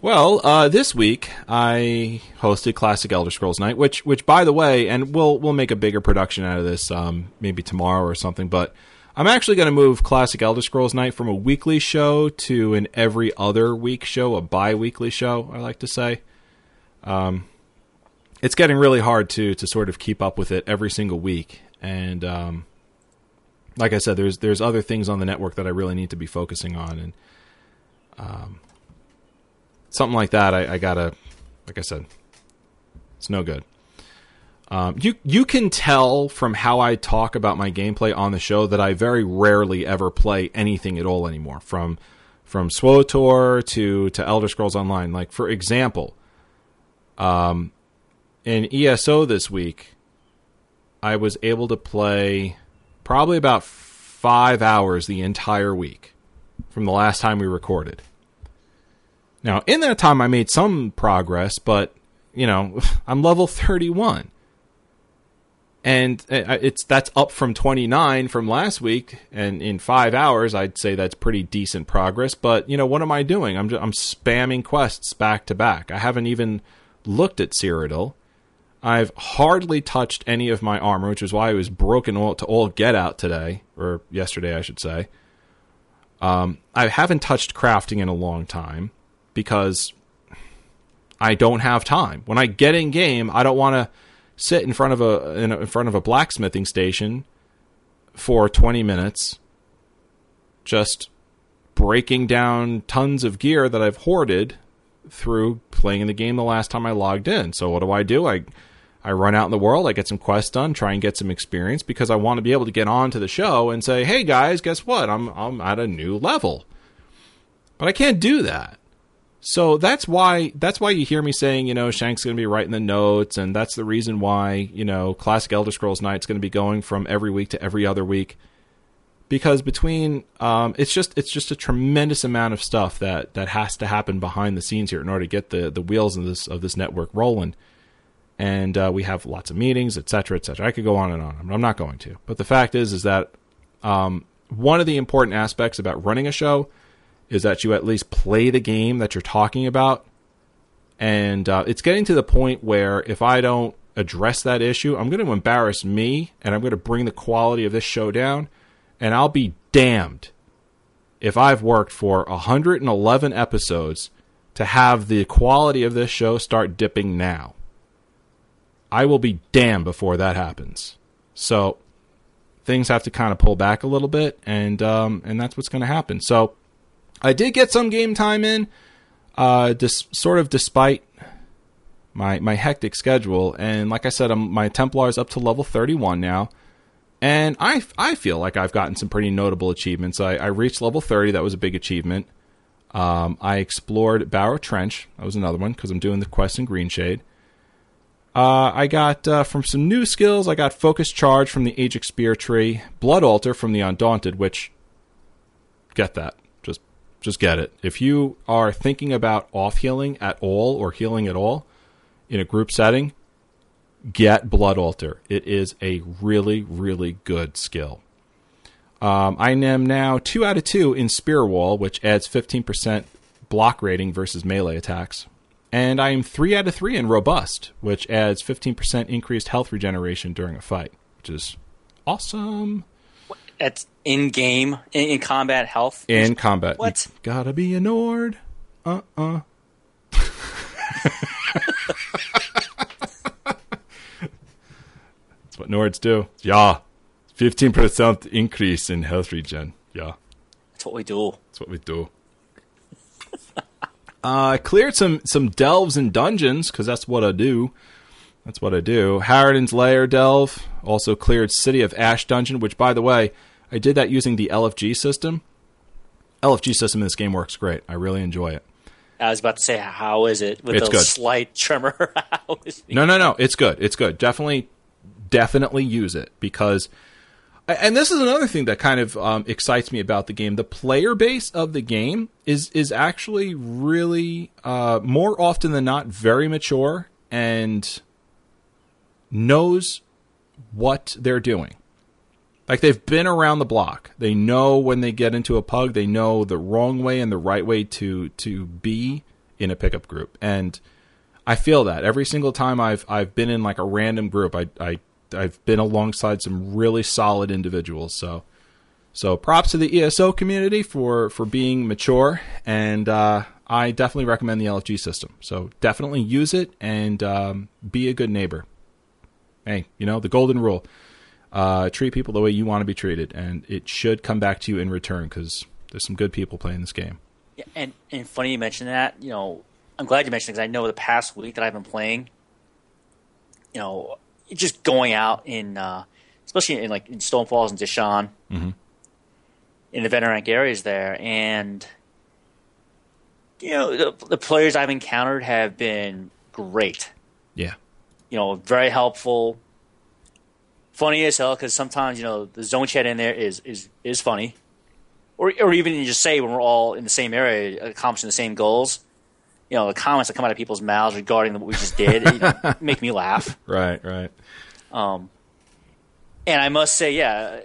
Well, uh, this week I hosted Classic Elder Scrolls Night, which, which by the way, and we'll we'll make a bigger production out of this, um, maybe tomorrow or something. But I'm actually going to move Classic Elder Scrolls Night from a weekly show to an every other week show, a bi-weekly show. I like to say. Um, it's getting really hard to to sort of keep up with it every single week, and um, like I said, there's there's other things on the network that I really need to be focusing on, and um, something like that, I, I gotta, like I said, it's no good. Um, you you can tell from how I talk about my gameplay on the show that I very rarely ever play anything at all anymore. From from SWTOR to to Elder Scrolls Online. Like for example, um, in ESO this week, I was able to play probably about five hours the entire week from the last time we recorded. Now, in that time, I made some progress, but you know, (laughs) I'm level 31, and uh, it's that's up from 29 from last week. And in five hours, I'd say that's pretty decent progress. But you know, what am I doing? I'm just, I'm spamming quests back to back. I haven't even looked at Cyrodiil. I've hardly touched any of my armor, which is why I was broken all, to all get out today or yesterday, I should say. Um, I haven't touched crafting in a long time because I don't have time. When I get in game, I don't want to sit in front of a in, a in front of a blacksmithing station for 20 minutes just breaking down tons of gear that I've hoarded through playing in the game the last time I logged in. So what do I do? I I run out in the world, I get some quests done, try and get some experience because I want to be able to get on to the show and say, "Hey guys, guess what? I'm I'm at a new level." But I can't do that. So that's why that's why you hear me saying, you know, Shank's going to be writing the notes, and that's the reason why you know Classic Elder Scrolls Night's going to be going from every week to every other week, because between um, it's just it's just a tremendous amount of stuff that that has to happen behind the scenes here in order to get the the wheels of this of this network rolling, and uh, we have lots of meetings, et cetera, et cetera. I could go on and on, I'm not going to. But the fact is, is that um, one of the important aspects about running a show is that you at least play the game that you're talking about. And uh, it's getting to the point where if I don't address that issue, I'm going to embarrass me and I'm going to bring the quality of this show down. And I'll be damned if I've worked for 111 episodes to have the quality of this show start dipping now. I will be damned before that happens. So things have to kind of pull back a little bit, and um, and that's what's going to happen. So I did get some game time in, uh, sort of despite my my hectic schedule. And like I said, I'm, my Templar is up to level 31 now, and I I feel like I've gotten some pretty notable achievements. I, I reached level 30. That was a big achievement. Um, I explored Barrow Trench. That was another one because I'm doing the quest in Greenshade. Uh, I got uh, from some new skills. I got Focus Charge from the Aedric Spear tree, Blood Altar from the Undaunted, which get that Just, just get it. If you are thinking about off healing at all or healing at all in a group setting, get Blood Altar. It is a really, really good skill. Um, I am now 2 out of 2 in Spear Wall, which adds 15% block rating versus melee attacks. And I am 3 out of 3 in Robust, which adds 15% increased health regeneration during a fight, which is awesome. That's in game, in, in, combat health. In combat. What? You gotta be a Nord. Uh uh-uh. uh. (laughs) That's what Nords do. Yeah. 15% increase in health regen. Yeah. That's what we do. That's what we do. (laughs) uh, I cleared some, some delves and dungeons because that's what I do. That's what I do. Harridan's Lair delve. Also cleared City of Ash dungeon, which, by the way, I did that using the LFG system. LFG system in this game works great. I really enjoy it. I was about to say, how is it with it's slight tremor? (laughs) no, no, no. It's good. It's good. Definitely, definitely use it because. And this is another thing that kind of um, excites me about the game. The player base of the game is is actually really uh, more often than not very mature and knows what they're doing. Like they've been around the block. They know when they get into a pug, they know the wrong way and the right way to to be in a pickup group. And I feel that every single time I've I've been in like a random group, I I I've been alongside some really solid individuals. So so props to the ESO community for for being mature and uh, I definitely recommend the LFG system. So definitely use it and um, be a good neighbor. Hey, you know the golden rule uh, treat people the way you want to be treated, and it should come back to you in return because there's some good people playing this game. Yeah, and and funny you mentioned that. You know, I'm glad you mentioned because I know the past week that I've been playing. You know, just going out in, uh, especially in like in Stonefalls and Deshaan, mm-hmm. in the veteran areas there, and you know the, the players I've encountered have been great. Yeah, you know, very helpful funny as hell because sometimes you know the zone chat in there is is is funny, or or even you just say when we're all in the same area accomplishing the same goals. You know the comments that come out of people's mouths regarding what we just did (laughs) make me laugh. Right, right. Um, and I must say, yeah,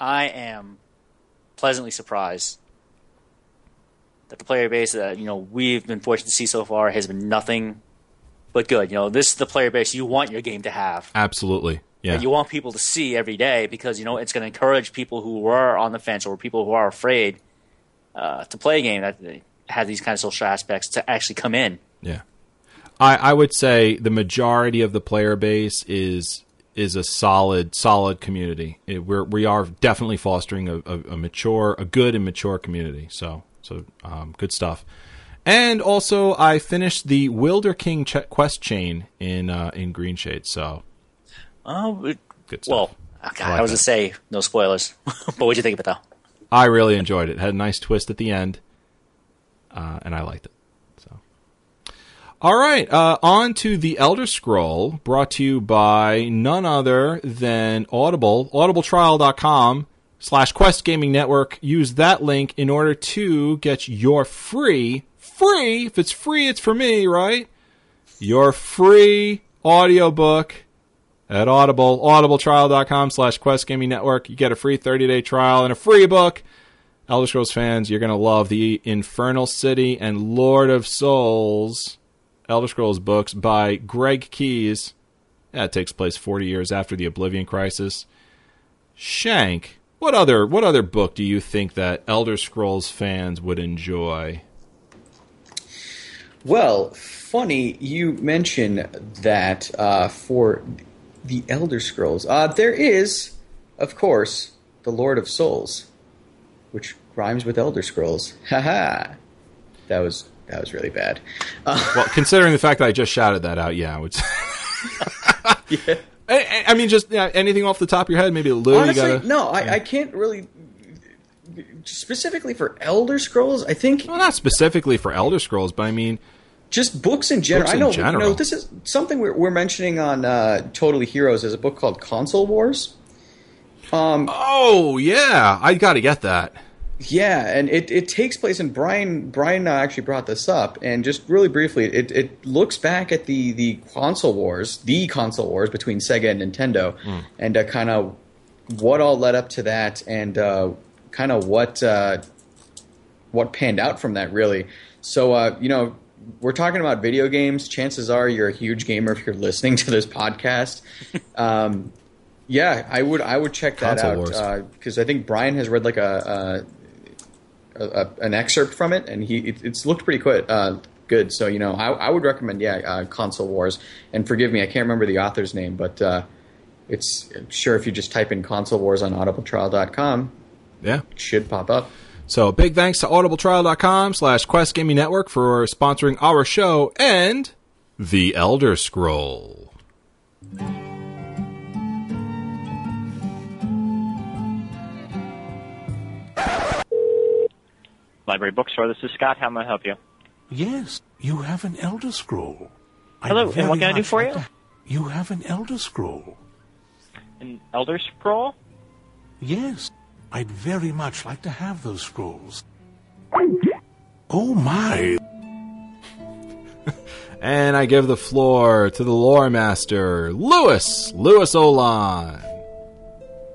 I am pleasantly surprised that the player base that you know we've been fortunate to see so far has been nothing but good. You know, this is the player base you want your game to have. Absolutely. Yeah. you want people to see every day because you know it's going to encourage people who are on the fence or people who are afraid uh, to play a game that has these kind of social aspects to actually come in. Yeah, I, I would say the majority of the player base is is a solid solid community. It, we're we are definitely fostering a, a, a, mature, a good and mature community. So so um, good stuff. And also, I finished the Wilderking ch- quest chain in uh, in Greenshade. So Oh, it- good stuff. well, okay, I like I was that. gonna say no spoilers, (laughs) but what'd you think of it though? I really enjoyed it. Had a nice twist at the end, uh, and I liked it. So, all right, uh, on to the Elder Scroll, brought to you by none other than Audible. AudibleTrial.com slash Quest Gaming Network. Use that link in order to get your free, free. If it's free, it's for me, right? Your free audiobook at Audible, audibletrial.com slash Quest Gaming Network. You get a free 30-day trial and a free book. Elder Scrolls fans, you're going to love the Infernal City and Lord of Souls Elder Scrolls books by Greg Keyes. That takes place 40 years after the Oblivion Crisis. Shank, what other what other book do you think that Elder Scrolls fans would enjoy? Well, funny you mention that uh, for the Elder Scrolls. Uh, there is, of course, the Lord of Souls, which rhymes with Elder Scrolls. (laughs) Haha. That was that was really bad. Uh, (laughs) Well, considering the fact that I just shouted that out, yeah, I would. (laughs) yeah. I, I- mean, just yeah, anything off the top of your head, maybe a little. Honestly, gotta, no, I, I can't really. Specifically for Elder Scrolls, I think Well, not specifically for Elder Scrolls, but I mean, just books in general. Books I know, general. you know, this is something we're, we're mentioning on uh, Totally Heroes. Is a book called Console Wars. Um, oh yeah, I got to get that. Yeah, and it, it takes place, and Brian Brian uh, actually brought this up, and just really briefly, it, it looks back at the, the console wars, the console wars between Sega and Nintendo, and uh, kind of what all led up to that, and uh, kind of what uh, what panned out from that, really. So, uh, you know, we're talking about video games. Chances are you're a huge gamer if you're listening to this podcast. (laughs) Um, yeah, I would I would check that Console out because I think Brian has read like a, a, an excerpt from it, and he it, it's looked pretty good. Uh, good, so you know I, I would recommend yeah, uh, Console Wars. And forgive me, I can't remember the author's name, but uh, it's sure if you just type in Console Wars on AudibleTrial.com, Yeah. it should pop up. So big thanks to audibletrial.com slash Quest Gaming Network for sponsoring our show and The Elder Scroll. Library Bookstore. This is Scott. How may I help you? Yes, you have an Elder Scroll. Hello, and what can I do for you? to- You have an Elder Scroll. An Elder Scroll? Yes, I'd very much like to have those scrolls. Oh my! (laughs) And I give the floor to the lore master, Lewis, Lewis Olan.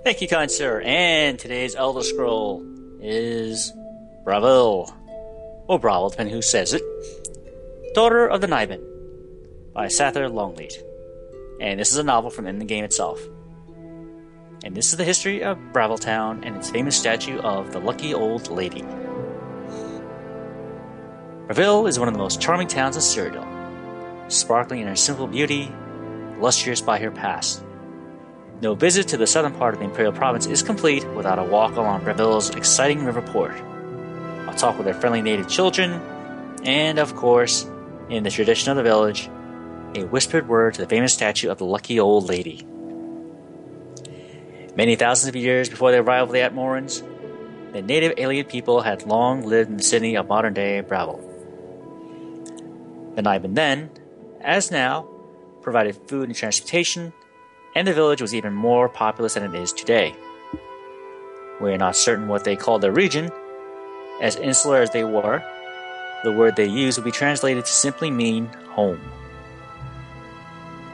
Thank you, kind sir. And today's Elder Scroll is Bravil. Or oh, Bravel, depending who says it. Daughter of the Niben by Sathyr Longleat. And this is a novel from in the game itself. And this is the history of Braveltown and its famous statue of the Lucky Old Lady. Bravil is one of the most charming towns in Cyrodiil, sparkling in her simple beauty, lustrous by her past. No visit to the southern part of the Imperial Province is complete without a walk along Bravil's exciting river port, talk with their friendly native children, and, of course, in the tradition of the village, a whispered word to the famous statue of the lucky old lady. Many thousands of years before the arrival of the Atmorans, the native Ayleid people had long lived in the city of modern day Bravel. The Niben then, as now, provided food and transportation, and the village was even more populous than it is today. We are not certain what they called their region. As insular as they were, the word they used would be translated to simply mean home.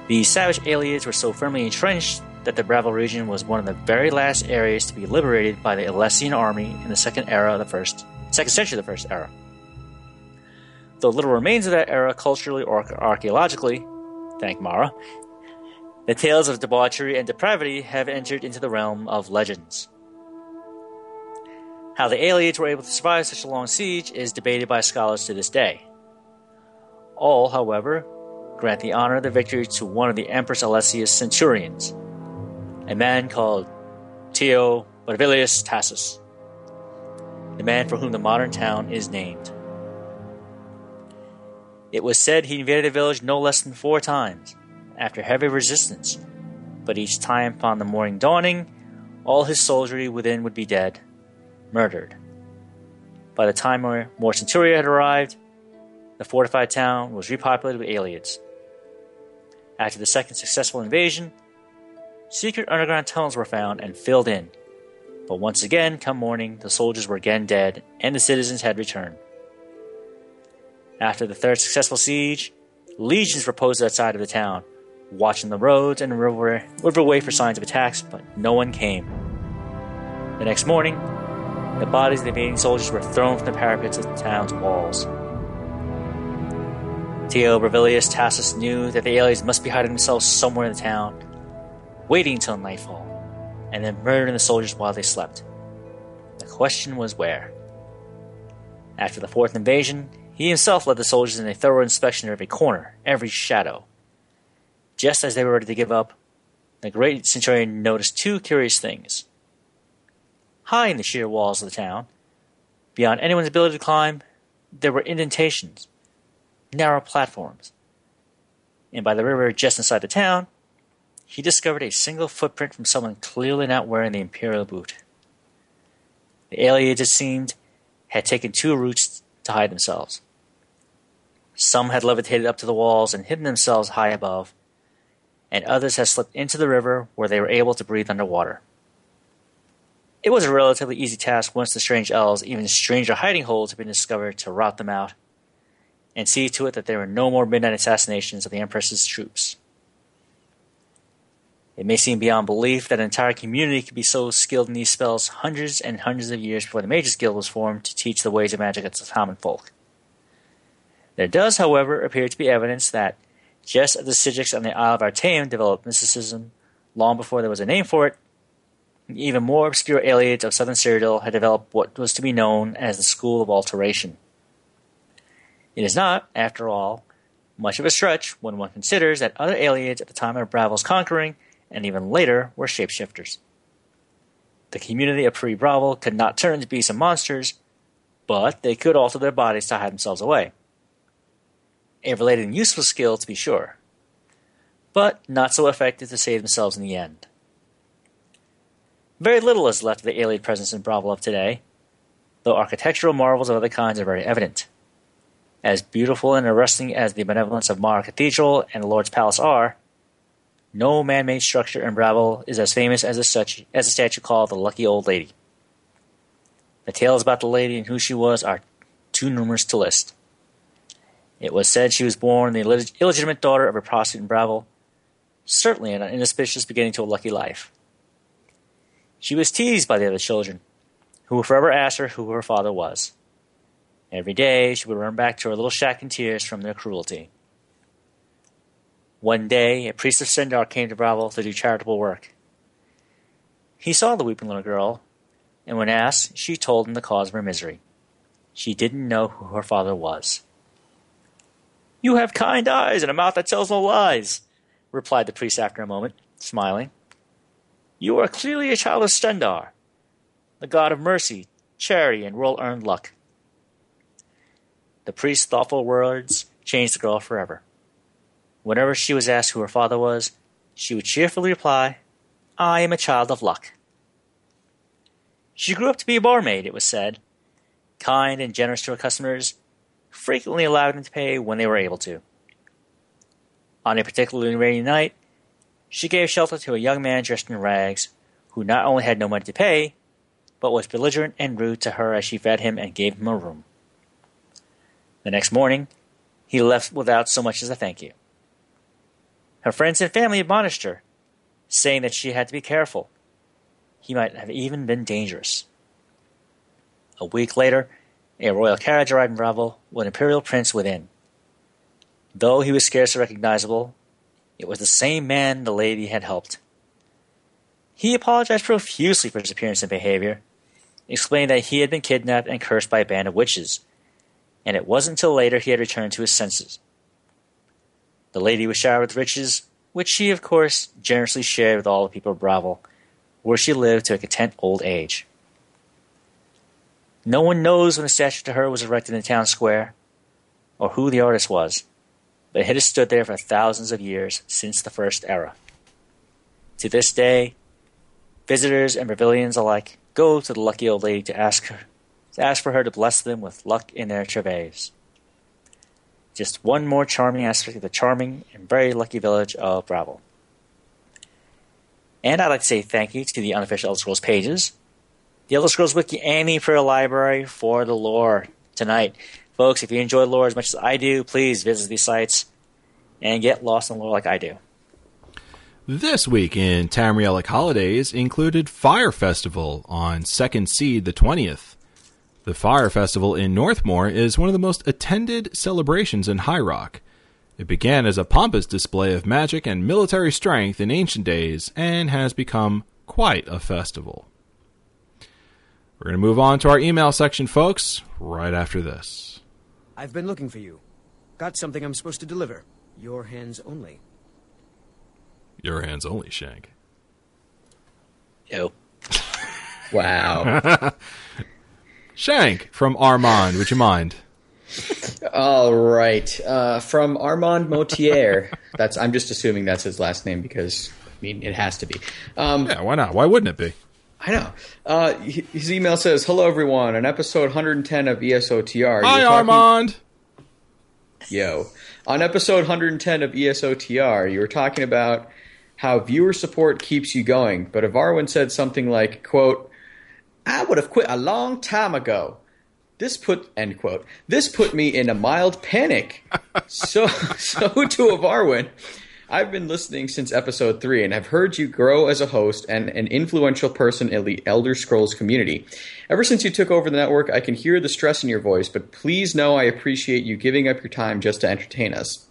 The savage Ayleids were so firmly entrenched that the Bravel region was one of the very last areas to be liberated by the Alessian army in the second era of the first second century of the first era. Though little remains of that era culturally or archaeologically, thank Mara, the tales of debauchery and depravity have entered into the realm of legends. How the Ayleids were able to survive such a long siege is debated by scholars to this day. All, however, grant the honor of the victory to one of the Empress Alessia's centurions, a man called Tio Bravilius Tassus, the man for whom the modern town is named. It was said he invaded the village no less than four times, after heavy resistance, but each time upon the morning dawning, all his soldiery within would be dead, murdered. By the time more Centuria had arrived, the fortified town was repopulated with Ayleids. After the second successful invasion, secret underground tunnels were found and filled in. But once again, come morning, the soldiers were again dead, and the citizens had returned. After the third successful siege, legions were posted outside of the town, watching the roads and river, riverway for signs of attacks, but no one came. The next morning, the bodies of the invading soldiers were thrown from the parapets of the town's walls. Theo Bravilius Tassus knew that the Ayleids must be hiding themselves somewhere in the town, waiting until nightfall, and then murdering the soldiers while they slept. The question was where. After the fourth invasion, he himself led the soldiers in a thorough inspection of every corner, every shadow. Just as they were ready to give up, the great centurion noticed two curious things. High in the sheer walls of the town, beyond anyone's ability to climb, there were indentations, narrow platforms. And by the river just inside the town, he discovered a single footprint from someone clearly not wearing the imperial boot. The Ayleids, it seemed, had taken two routes to hide themselves. Some had levitated up to the walls and hidden themselves high above, and others had slipped into the river where they were able to breathe underwater. It was a relatively easy task once the strange elves, even stranger hiding holes, had been discovered to rout them out and see to it that there were no more midnight assassinations of the Empress's troops. It may seem beyond belief that an entire community could be so skilled in these spells hundreds and hundreds of years before the Mages Guild was formed to teach the ways of magic to the common folk. There does, however, appear to be evidence that, just as the Psijics on the Isle of Artaeum developed mysticism long before there was a name for it, even more obscure Ayleids of southern Cyrodiil had developed what was to be known as the School of Alteration. It is not, after all, much of a stretch when one considers that other Ayleids at the time of Bravel's conquering and even later were shapeshifters. The community of pre Bravel could not turn into beasts and monsters, but they could alter their bodies to hide themselves away. A related and useful skill, to be sure, but not so effective to save themselves in the end. Very little is left of the Ayleid presence in Bravel of today, though architectural marvels of other kinds are very evident. As beautiful and arresting as the benevolence of Mara Cathedral and the Lord's Palace are, no man-made structure in Bravel is as famous as a, such, as a statue called the Lucky Old Lady. The tales about the lady and who she was are too numerous to list. It was said she was born the illegitimate daughter of a prostitute in Bravel, certainly an inauspicious beginning to a lucky life. She was teased by the other children, who forever ask her who her father was. Every day she would run back to her little shack in tears from their cruelty. One day, a priest of Stendarr came to Bravel to do charitable work. He saw the weeping little girl, and when asked, she told him the cause of her misery. She didn't know who her father was. You have kind eyes and a mouth that tells no lies, replied the priest after a moment, smiling. You are clearly a child of Stendarr, the god of mercy, charity, and well earned luck. The priest's thoughtful words changed the girl forever. Whenever she was asked who her father was, she would cheerfully reply, I am a child of luck. She grew up to be a barmaid, it was said, kind and generous to her customers, frequently allowed them to pay when they were able to. On a particularly rainy night, she gave shelter to a young man dressed in rags, who not only had no money to pay, but was belligerent and rude to her as she fed him and gave him a room. The next morning, he left without so much as a thank you. Her friends and family admonished her, saying that she had to be careful. He might have even been dangerous. A week later, a royal carriage arrived in Bravel with an imperial prince within. Though he was scarcely recognizable, it was the same man the lady had helped. He apologized profusely for his appearance and behavior, explaining that he had been kidnapped and cursed by a band of witches and it wasn't until later he had returned to his senses. The lady was showered with riches, which she, of course, generously shared with all the people of Bravel, where she lived to a content old age. No one knows when a statue to her was erected in the town square, or who the artist was, but it has stood there for thousands of years since the first era. To this day, visitors and Bravilians alike go to the lucky old lady to ask her to ask for her to bless them with luck in their travails. Just one more charming aspect of the charming and very lucky village of Bravel. And I'd like to say thank you to the unofficial Elder Scrolls pages, the Elder Scrolls Wiki and the Imperial Library for the lore tonight. Folks, if you enjoy lore as much as I do, please visit these sites and get lost in lore like I do. This week in Tamrielic holidays included Fire Festival on Second Seed the 20th. The Fire Festival in Northmore is one of the most attended celebrations in High Rock. It began as a pompous display of magic and military strength in ancient days and has become quite a festival. We're going to move on to our email section, folks, right after this. I've been looking for you. Got something I'm supposed to deliver. Your hands only. Your hands only, Shank. Ew. (laughs) Wow. (laughs) Shank from Armand, would you mind? All right. Uh, from Armand Motier. That's. I'm just assuming that's his last name because I mean it has to be. Um, Yeah, why not? Why wouldn't it be? I know. Uh, his email says, "Hello everyone. On episode 110 of ESOTR, Hi, talking- Armand. Yo. On episode 110 of ESOTR, you were talking about how viewer support keeps you going, but Evarwin said something like, quote, I would have quit a long time ago. This put end quote. This put me in a mild panic. (laughs) so so to Evarwin, I've been listening since episode three and have heard you grow as a host and an influential person in the Elder Scrolls community. Ever since you took over the network, I can hear the stress in your voice, but please know I appreciate you giving up your time just to entertain us.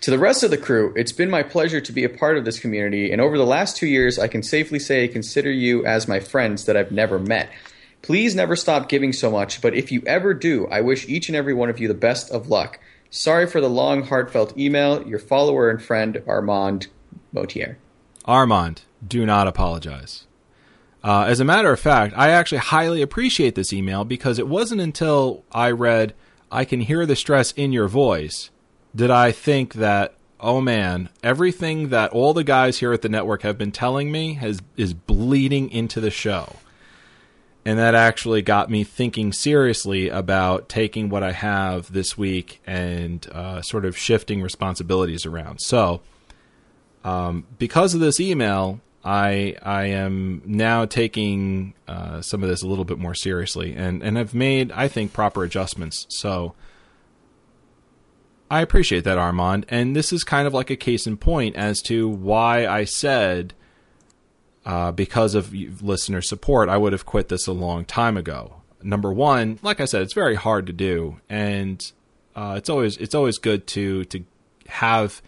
To the rest of the crew, it's been my pleasure to be a part of this community, and over the last two years, I can safely say I consider you as my friends that I've never met. Please never stop giving so much, but if you ever do, I wish each and every one of you the best of luck. Sorry for the long, heartfelt email. Your follower and friend, Armand Motier. Armand, do not apologize. Uh, as a matter of fact, I actually highly appreciate this email because it wasn't until I read, I can hear the stress in your voice, did I think that, oh man, everything that all the guys here at the network have been telling me has is bleeding into the show. And that actually got me thinking seriously about taking what I have this week and uh, sort of shifting responsibilities around. So, because of this email, I I am now taking uh, some of this a little bit more seriously, and and have made I think proper adjustments. So I appreciate that, Armand, and this is kind of like a case in point as to why I said. Uh, because of listener support, I would have quit this a long time ago. Number one, like I said, it's very hard to do, and uh, it's always it's always good to to have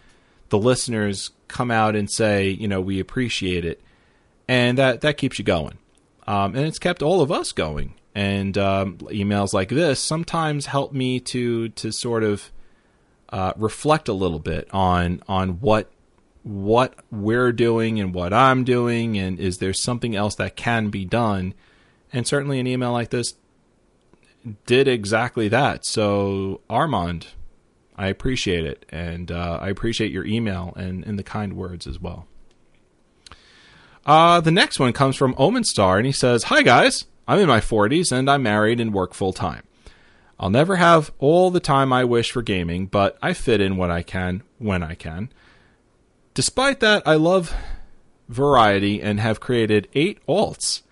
the listeners come out and say, you know, we appreciate it, and that that keeps you going, um, and it's kept all of us going. And um, emails like this sometimes help me to to sort of uh, reflect a little bit on on what what we're doing and what I'm doing, and is there something else that can be done? And certainly, an email like this did exactly that. So, Armand, I appreciate it, and uh, I appreciate your email and, and the kind words as well. Uh, the next one comes from Omen Star, and he says, "Hi guys, I'm in my 40s and I'm married and work full time. I'll never have all the time I wish for gaming, but I fit in what I can when I can. Despite that, I love variety and have created eight alts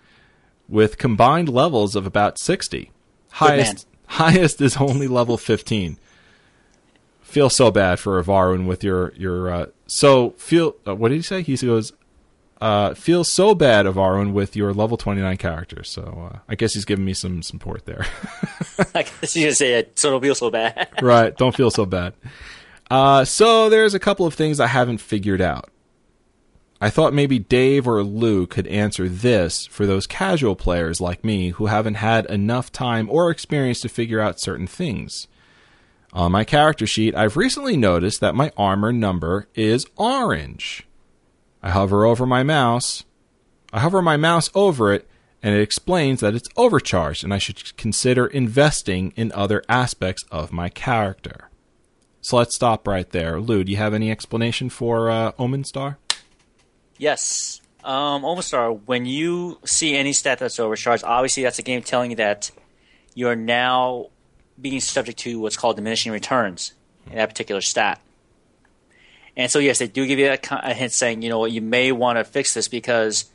with combined levels of about 60. Highest (laughs) highest is only level 15. Feel so bad for Evarwin with your your uh, so feel uh, what did he say? He goes uh, feel so bad Evarwin with your level 29 character. So uh, I guess he's giving me some support there. (laughs) (laughs) I guess you just say it so it'll feel so bad. right. Don't feel so bad. Uh, so there's a couple of things I haven't figured out. I thought maybe Dave or Lou could answer this for those casual players like me who haven't had enough time or experience to figure out certain things. On my character sheet, I've recently noticed that my armor number is orange. I hover over my mouse. I hover my mouse over it, and it explains that it's overcharged and I should consider investing in other aspects of my character. So let's stop right there. Lou, do you have any explanation for uh, Omen Star? Yes. Um, Star. when you see any stat that's overcharged, obviously that's a game telling you that you're now being subject to what's called diminishing returns in that particular stat. And so, yes, they do give you a, a hint saying, you know what, you may want to fix this because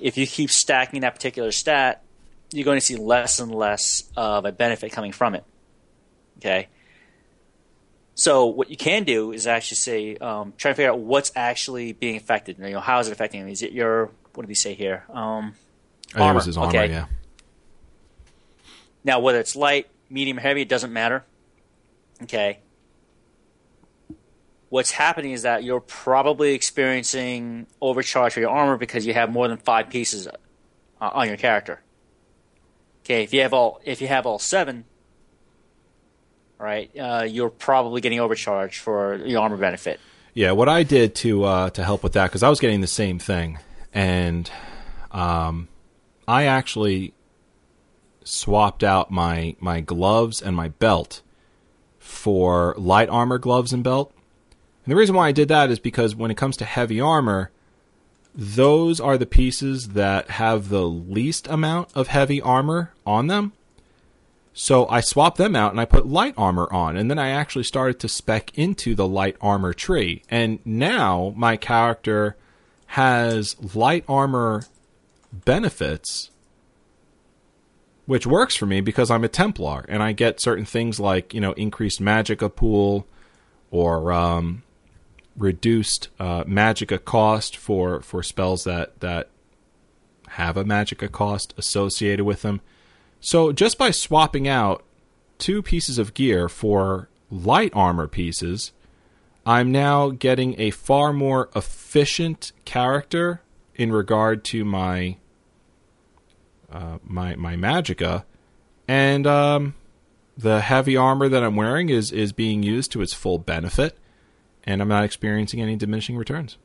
if you keep stacking that particular stat, you're going to see less and less of a benefit coming from it. Okay. So what you can do is actually say, um, try to figure out what's actually being affected. You know, how is it affecting him? Is it your what did he say here? Um, think it was his armor, okay. yeah. Now, whether it's light, medium, heavy, it doesn't matter. Okay. What's happening is that you're probably experiencing overcharge for your armor because you have more than five pieces uh, on your character. Okay, if you have all if you have all seven, right, uh, you're probably getting overcharged for your armor benefit. Yeah, what I did to uh, to help with that because I was getting the same thing, and um, I actually swapped out my my gloves and my belt for light armor gloves and belt. And the reason why I did that is because when it comes to heavy armor, those are the pieces that have the least amount of heavy armor on them. So I swapped them out and I put light armor on, and then I actually started to spec into the light armor tree. And now my character has light armor benefits, which works for me because I'm a Templar and I get certain things like, you know, increased magicka pool or um, reduced uh, magicka cost for, for spells that, that have a magicka cost associated with them. So just by swapping out two pieces of gear for light armor pieces, I'm now getting a far more efficient character in regard to my uh, my my magicka, and um, the heavy armor that I'm wearing is is being used to its full benefit, and I'm not experiencing any diminishing returns.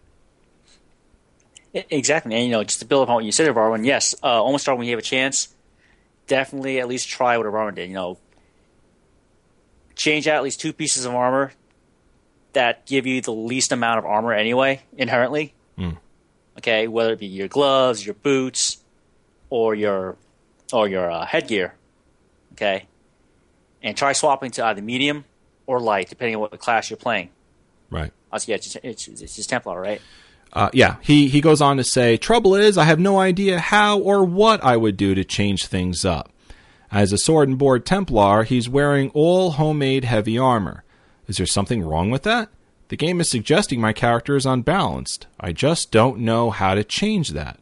Exactly, and you know, just to build upon what you said, Varwin, yes, uh, almost start when you have a chance. Definitely, at least try what Varwin did. You know, change out at least two pieces of armor that give you the least amount of armor anyway, inherently. Mm. Okay, whether it be your gloves, your boots, or your or your uh, headgear. Okay, and try swapping to either medium or light, depending on what class you're playing. Right. Also, yeah, it's just, it's, it's just Templar, right? Uh, yeah, he, he goes on to say, Trouble is, I have no idea how or what I would do to change things up. As a sword and board Templar, he's wearing all homemade heavy armor. Is there something wrong with that? The game is suggesting my character is unbalanced. I just don't know how to change that.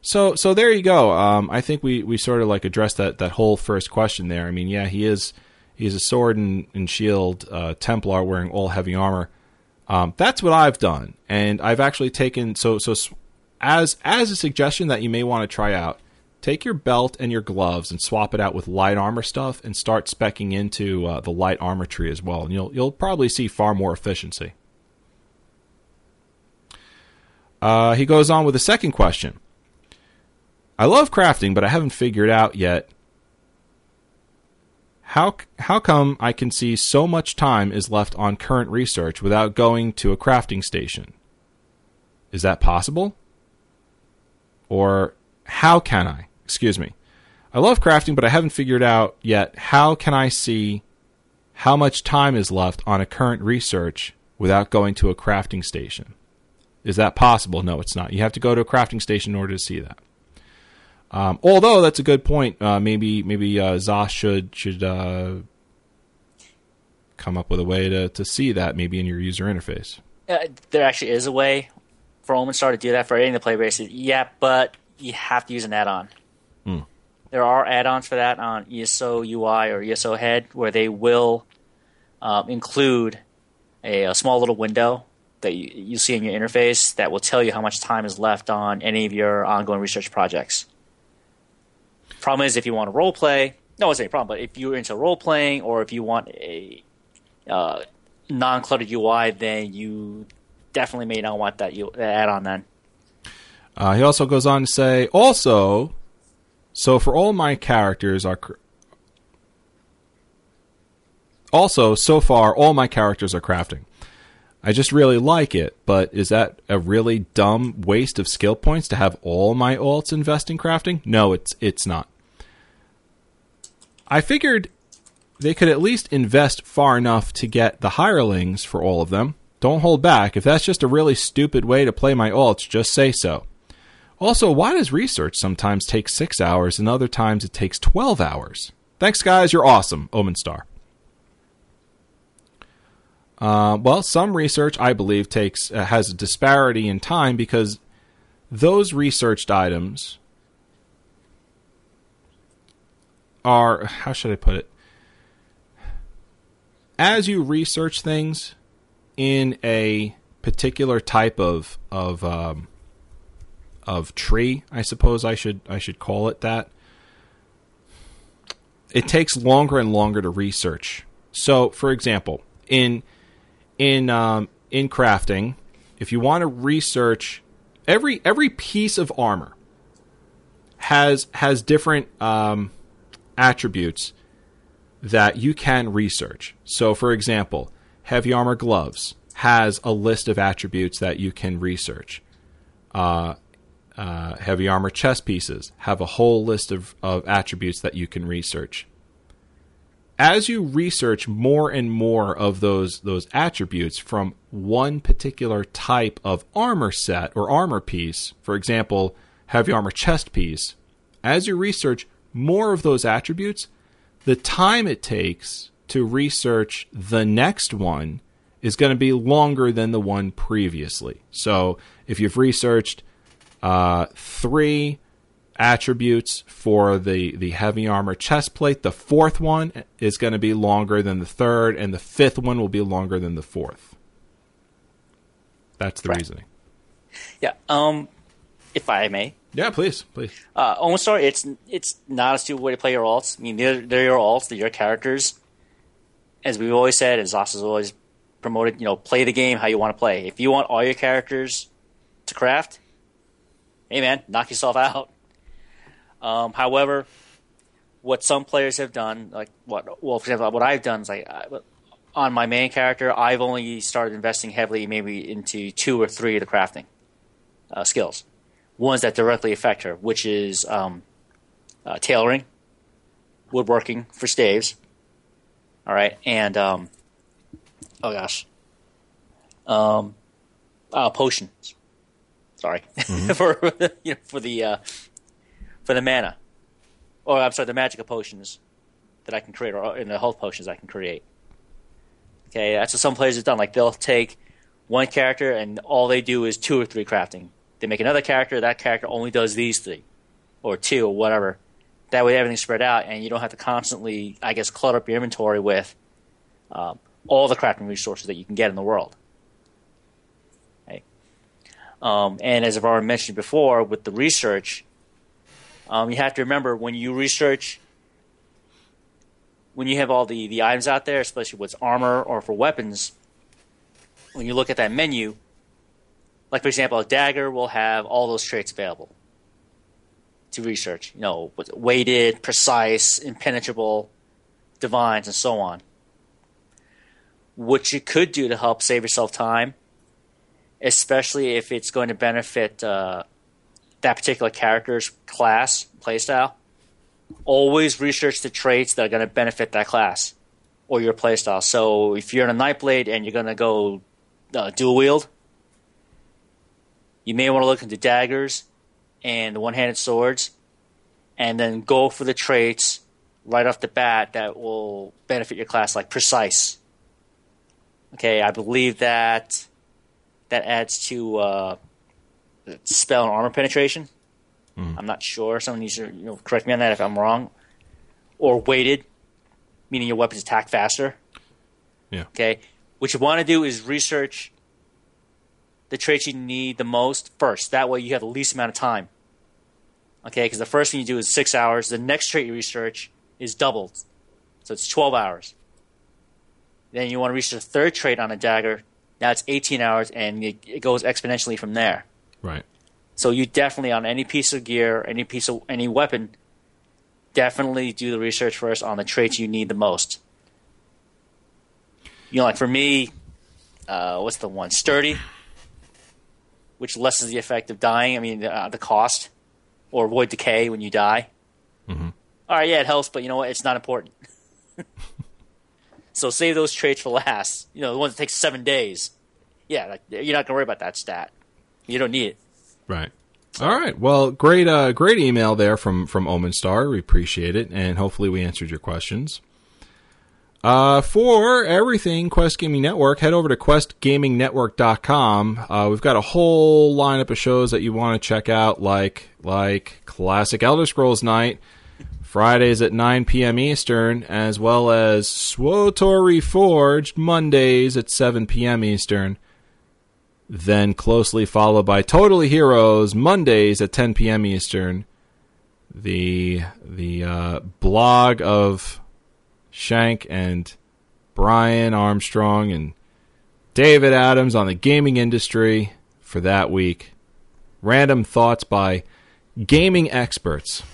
So, so there you go. Um, I think we, we sort of like addressed that, that whole first question there. I mean, yeah, he is he's a sword and, and shield uh, Templar wearing all heavy armor. Um, that's what I've done, and I've actually taken so so as as a suggestion that you may want to try out. Take your belt and your gloves and swap it out with light armor stuff, and start specking into uh, the light armor tree as well, and you'll you'll probably see far more efficiency. Uh, he goes on with a second question. I love crafting, but I haven't figured out yet how how come I can see so much time is left on current research without going to a crafting station? Is that possible? Or how can I? Excuse me. I love crafting, but I haven't figured out yet how can I see how much time is left on a current research without going to a crafting station. Is that possible? No, it's not. You have to go to a crafting station in order to see that. Um, although that's a good point. Uh, maybe maybe uh, ZOS should should uh, come up with a way to, to see that maybe in your user interface. Uh, there actually is a way for Omenstar to do that for any of the play bases. Yeah, but you have to use an add-on. Hmm. There are add-ons for that on ESO UI or ESO Head where they will um, include a, a small little window that you, you see in your interface that will tell you how much time is left on any of your ongoing research projects. Problem is, if you want to role play, no, it's a problem. But if you're into role playing, or if you want a uh, non-cluttered UI, then you definitely may not want that, you, add-on. Then Uh, he also goes on to say, also, So for all my characters are. Cr- also, so far, all my characters are crafting. I just really like it, but is that a really dumb waste of skill points to have all my alts invest in crafting? No, it's it's not. I figured they could at least invest far enough to get the hirelings for all of them. Don't hold back. If that's just a really stupid way to play my alts, just say so. Also, why does research sometimes take six hours and other times it takes 12 hours? Thanks, guys. You're awesome. Omen Star. Uh, well, some research, I believe, takes uh, has a disparity in time because those researched items are how should I put it? As you research things in a particular type of of um, of tree, I suppose I should I should call it that. It takes longer and longer to research. So, for example, in in um, in crafting, if you want to research every every piece of armor has has different um, attributes that you can research. So, for example, heavy armor gloves has a list of attributes that you can research. Uh, uh, heavy armor chest pieces have a whole list of, of attributes that you can research as you research more and more of those those attributes from one particular type of armor set or armor piece, for example, heavy armor chest piece, as you research more of those attributes, the time it takes to research the next one is going to be longer than the one previously. So, if you've researched uh, three attributes for the, the heavy armor chest plate. The fourth one is going to be longer than the third, and the fifth one will be longer than the fourth. That's the Right. reasoning. Yeah. Um, if I may, Yeah, please, please. uh, Owen Star, it's it's not a stupid way to play your alts. I mean, they're they're your alts, they're your characters. As we've always said, as ZOS has always promoted, you know, play the game how you want to play. If you want all your characters to craft, hey man, knock yourself out. Um, however, what some players have done, like what, well, for example, what I've done is like I, on my main character, I've only started investing heavily, maybe into two or three of the crafting uh, skills, ones that directly affect her, which is um, uh, tailoring, woodworking for staves, all right, and um, oh gosh, um, uh, potions. Sorry (laughs) for you know for the uh, for the mana. Or I'm sorry, the magic of potions that I can create, or in the health potions I can create. Okay, that's what some players have done. Like they'll take one character and all they do is two or three crafting. They make another character, that character only does these three, or two, or whatever. That way everything's spread out, and you don't have to constantly, I guess, clutter up your inventory with um, all the crafting resources that you can get in the world. Um, and as I've already mentioned before, with the research, um, you have to remember when you research, when you have all the, the items out there, especially what's armor or for weapons, when you look at that menu, like for example, a dagger will have all those traits available to research. You know, weighted, precise, impenetrable, divines, and so on. What you could do to help save yourself time, especially if it's going to benefit uh, that particular character's class playstyle, always research the traits that are going to benefit that class or your playstyle. So if you're in a Nightblade and you're going to go uh, dual wield, you may want to look into daggers and the one-handed swords, and then go for the traits right off the bat that will benefit your class, like precise. Okay, I believe that that adds to uh, spell and armor penetration. I'm not sure. Someone needs to you know, correct me on that if I'm wrong. Or weighted, meaning your weapons attack faster. Yeah. Okay. What you want to do is research the traits you need the most first. That way you have the least amount of time. Okay, because the first thing you do is six hours. The next trait you research is doubled. So it's 12 hours. Then you want to research the third trait on a dagger. Now it's 18 hours, and it, it goes exponentially from there. Right. So you definitely on any piece of gear, any piece of any weapon, definitely do the research first on the traits you need the most. You know, like for me, uh, what's the one? Sturdy, which lessens the effect of dying. I mean, uh, the cost, or avoid decay when you die. Mm-hmm. All right, yeah, it helps, but you know what? It's not important. (laughs) so save those traits for last. You know, the ones that take seven days. Yeah, like, you're not gonna worry about that stat. You don't need it. Right. All right. Well, great, uh, great email there from from Omen Star. We appreciate it, and hopefully we answered your questions. Uh, for everything Quest Gaming Network, head over to questgamingnetwork.com. Uh, we've got a whole lineup of shows that you want to check out, like like classic Elder Scrolls Night, Fridays at 9 p.m. Eastern, as well as SWTOR Reforged Mondays at 7 p.m. Eastern. Then closely followed by Totally Heroes Mondays at 10 p.m. Eastern. The the uh, blog of Shank and Brian Armstrong and David Adams on the gaming industry for that week. Random thoughts by gaming experts. (laughs)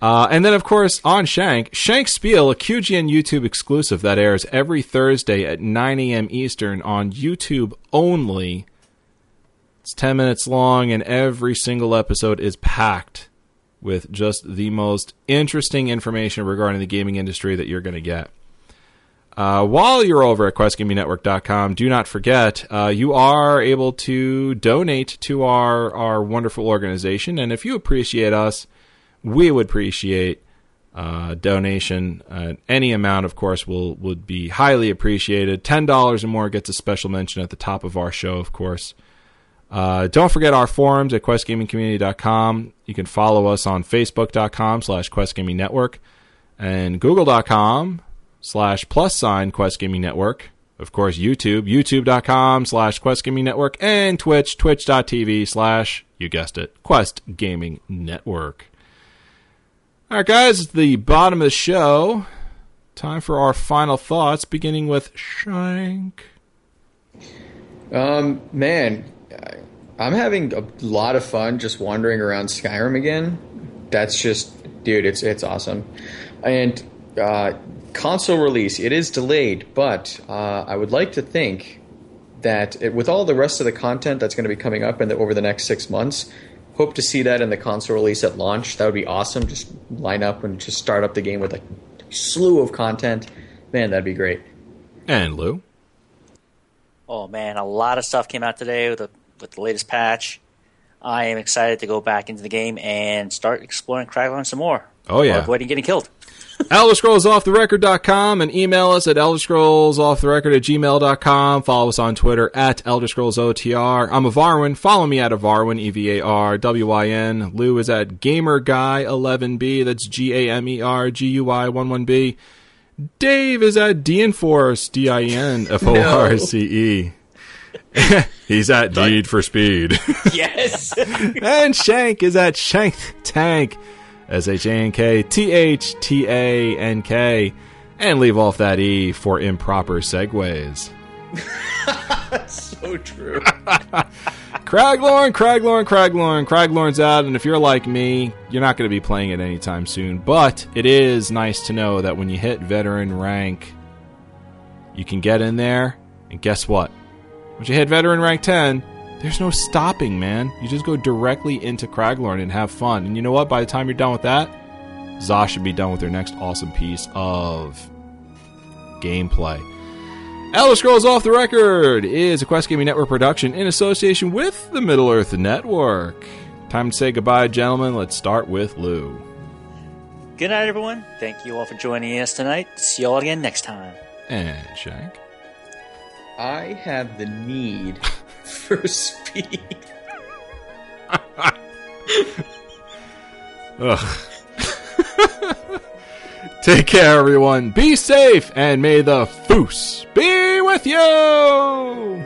Uh, and then, of course, on Shank, Shank Spiel, a QGN YouTube exclusive that airs every Thursday at 9 a.m. Eastern on YouTube only. It's 10 minutes long, and every single episode is packed with just the most interesting information regarding the gaming industry that you're going to get. Uh, while you're over at QuestGamingNetwork.com, do not forget uh, you are able to donate to our, our wonderful organization. And if you appreciate us, we would appreciate uh, donation. Uh, any amount, of course, will would be highly appreciated. Ten dollars or more gets a special mention at the top of our show, of course. Uh, don't forget our forums at questgamingcommunity.com. You can follow us on facebook.com slash questgamingnetwork and google.com slash plus sign questgamingnetwork. Of course, YouTube, youtube.com slash questgamingnetwork and Twitch, twitch.tv slash, you guessed it, Quest Gaming Network. All right, guys, it's the bottom of the show. Time for our final thoughts, beginning with Shank. Um, man, I'm having a lot of fun just wandering around Skyrim again. That's just, dude, it's it's awesome. And uh, console release, it is delayed, but uh, I would like to think that it, with all the rest of the content that's going to be coming up in the, over the next six months, hope to see that in the console release at launch. That would be awesome. Just line up and just start up the game with a slew of content. Man, that'd be great. And Lou. Oh man, a lot of stuff came out today with the with the latest patch. I am excited to go back into the game and start exploring Craglorn some more. Oh yeah, avoiding getting killed. (laughs) ElderScrollsOffTheRecord.com and email us at Elder Scrolls Off the Record at gmail.com. Follow us on Twitter at ElderScrollsOTR. I'm Evarwin. Follow me at Evarwin, E-V-A-R-W-I-N. Lou is at GamerGuy11B. That's G-A-M-E-R-G-U-I-1-1-B. Dave is at Dinforce, D-I-N-F-O-R-C-E. (laughs) (laughs) He's at Deed for Speed. (laughs) yes. (laughs) and Shank is at Shank Tank. S H A N K T H T A N K. And leave off that E for improper segues. So true. Craglorn, Craglorn, Craglorn. Craglorn's out, and if you're like me, you're not going to be playing it anytime soon. But it is nice to know that when you hit veteran rank, you can get in there, and guess what? Once you hit veteran rank 10, there's no stopping, man. You just go directly into Craglorn and have fun. And you know what? By the time you're done with that, ZOS should be done with their next awesome piece of gameplay. Elder Scrolls Off the Record is a Quest Gaming Network production in association with the Middle Earth Network. Time to say goodbye, gentlemen. Let's start with Lou. Good night, everyone. Thank you all for joining us tonight. See you all again next time. And Shank. I have the need for speed. (laughs) Ugh. Take care, everyone. Be safe, and may the foos be with you.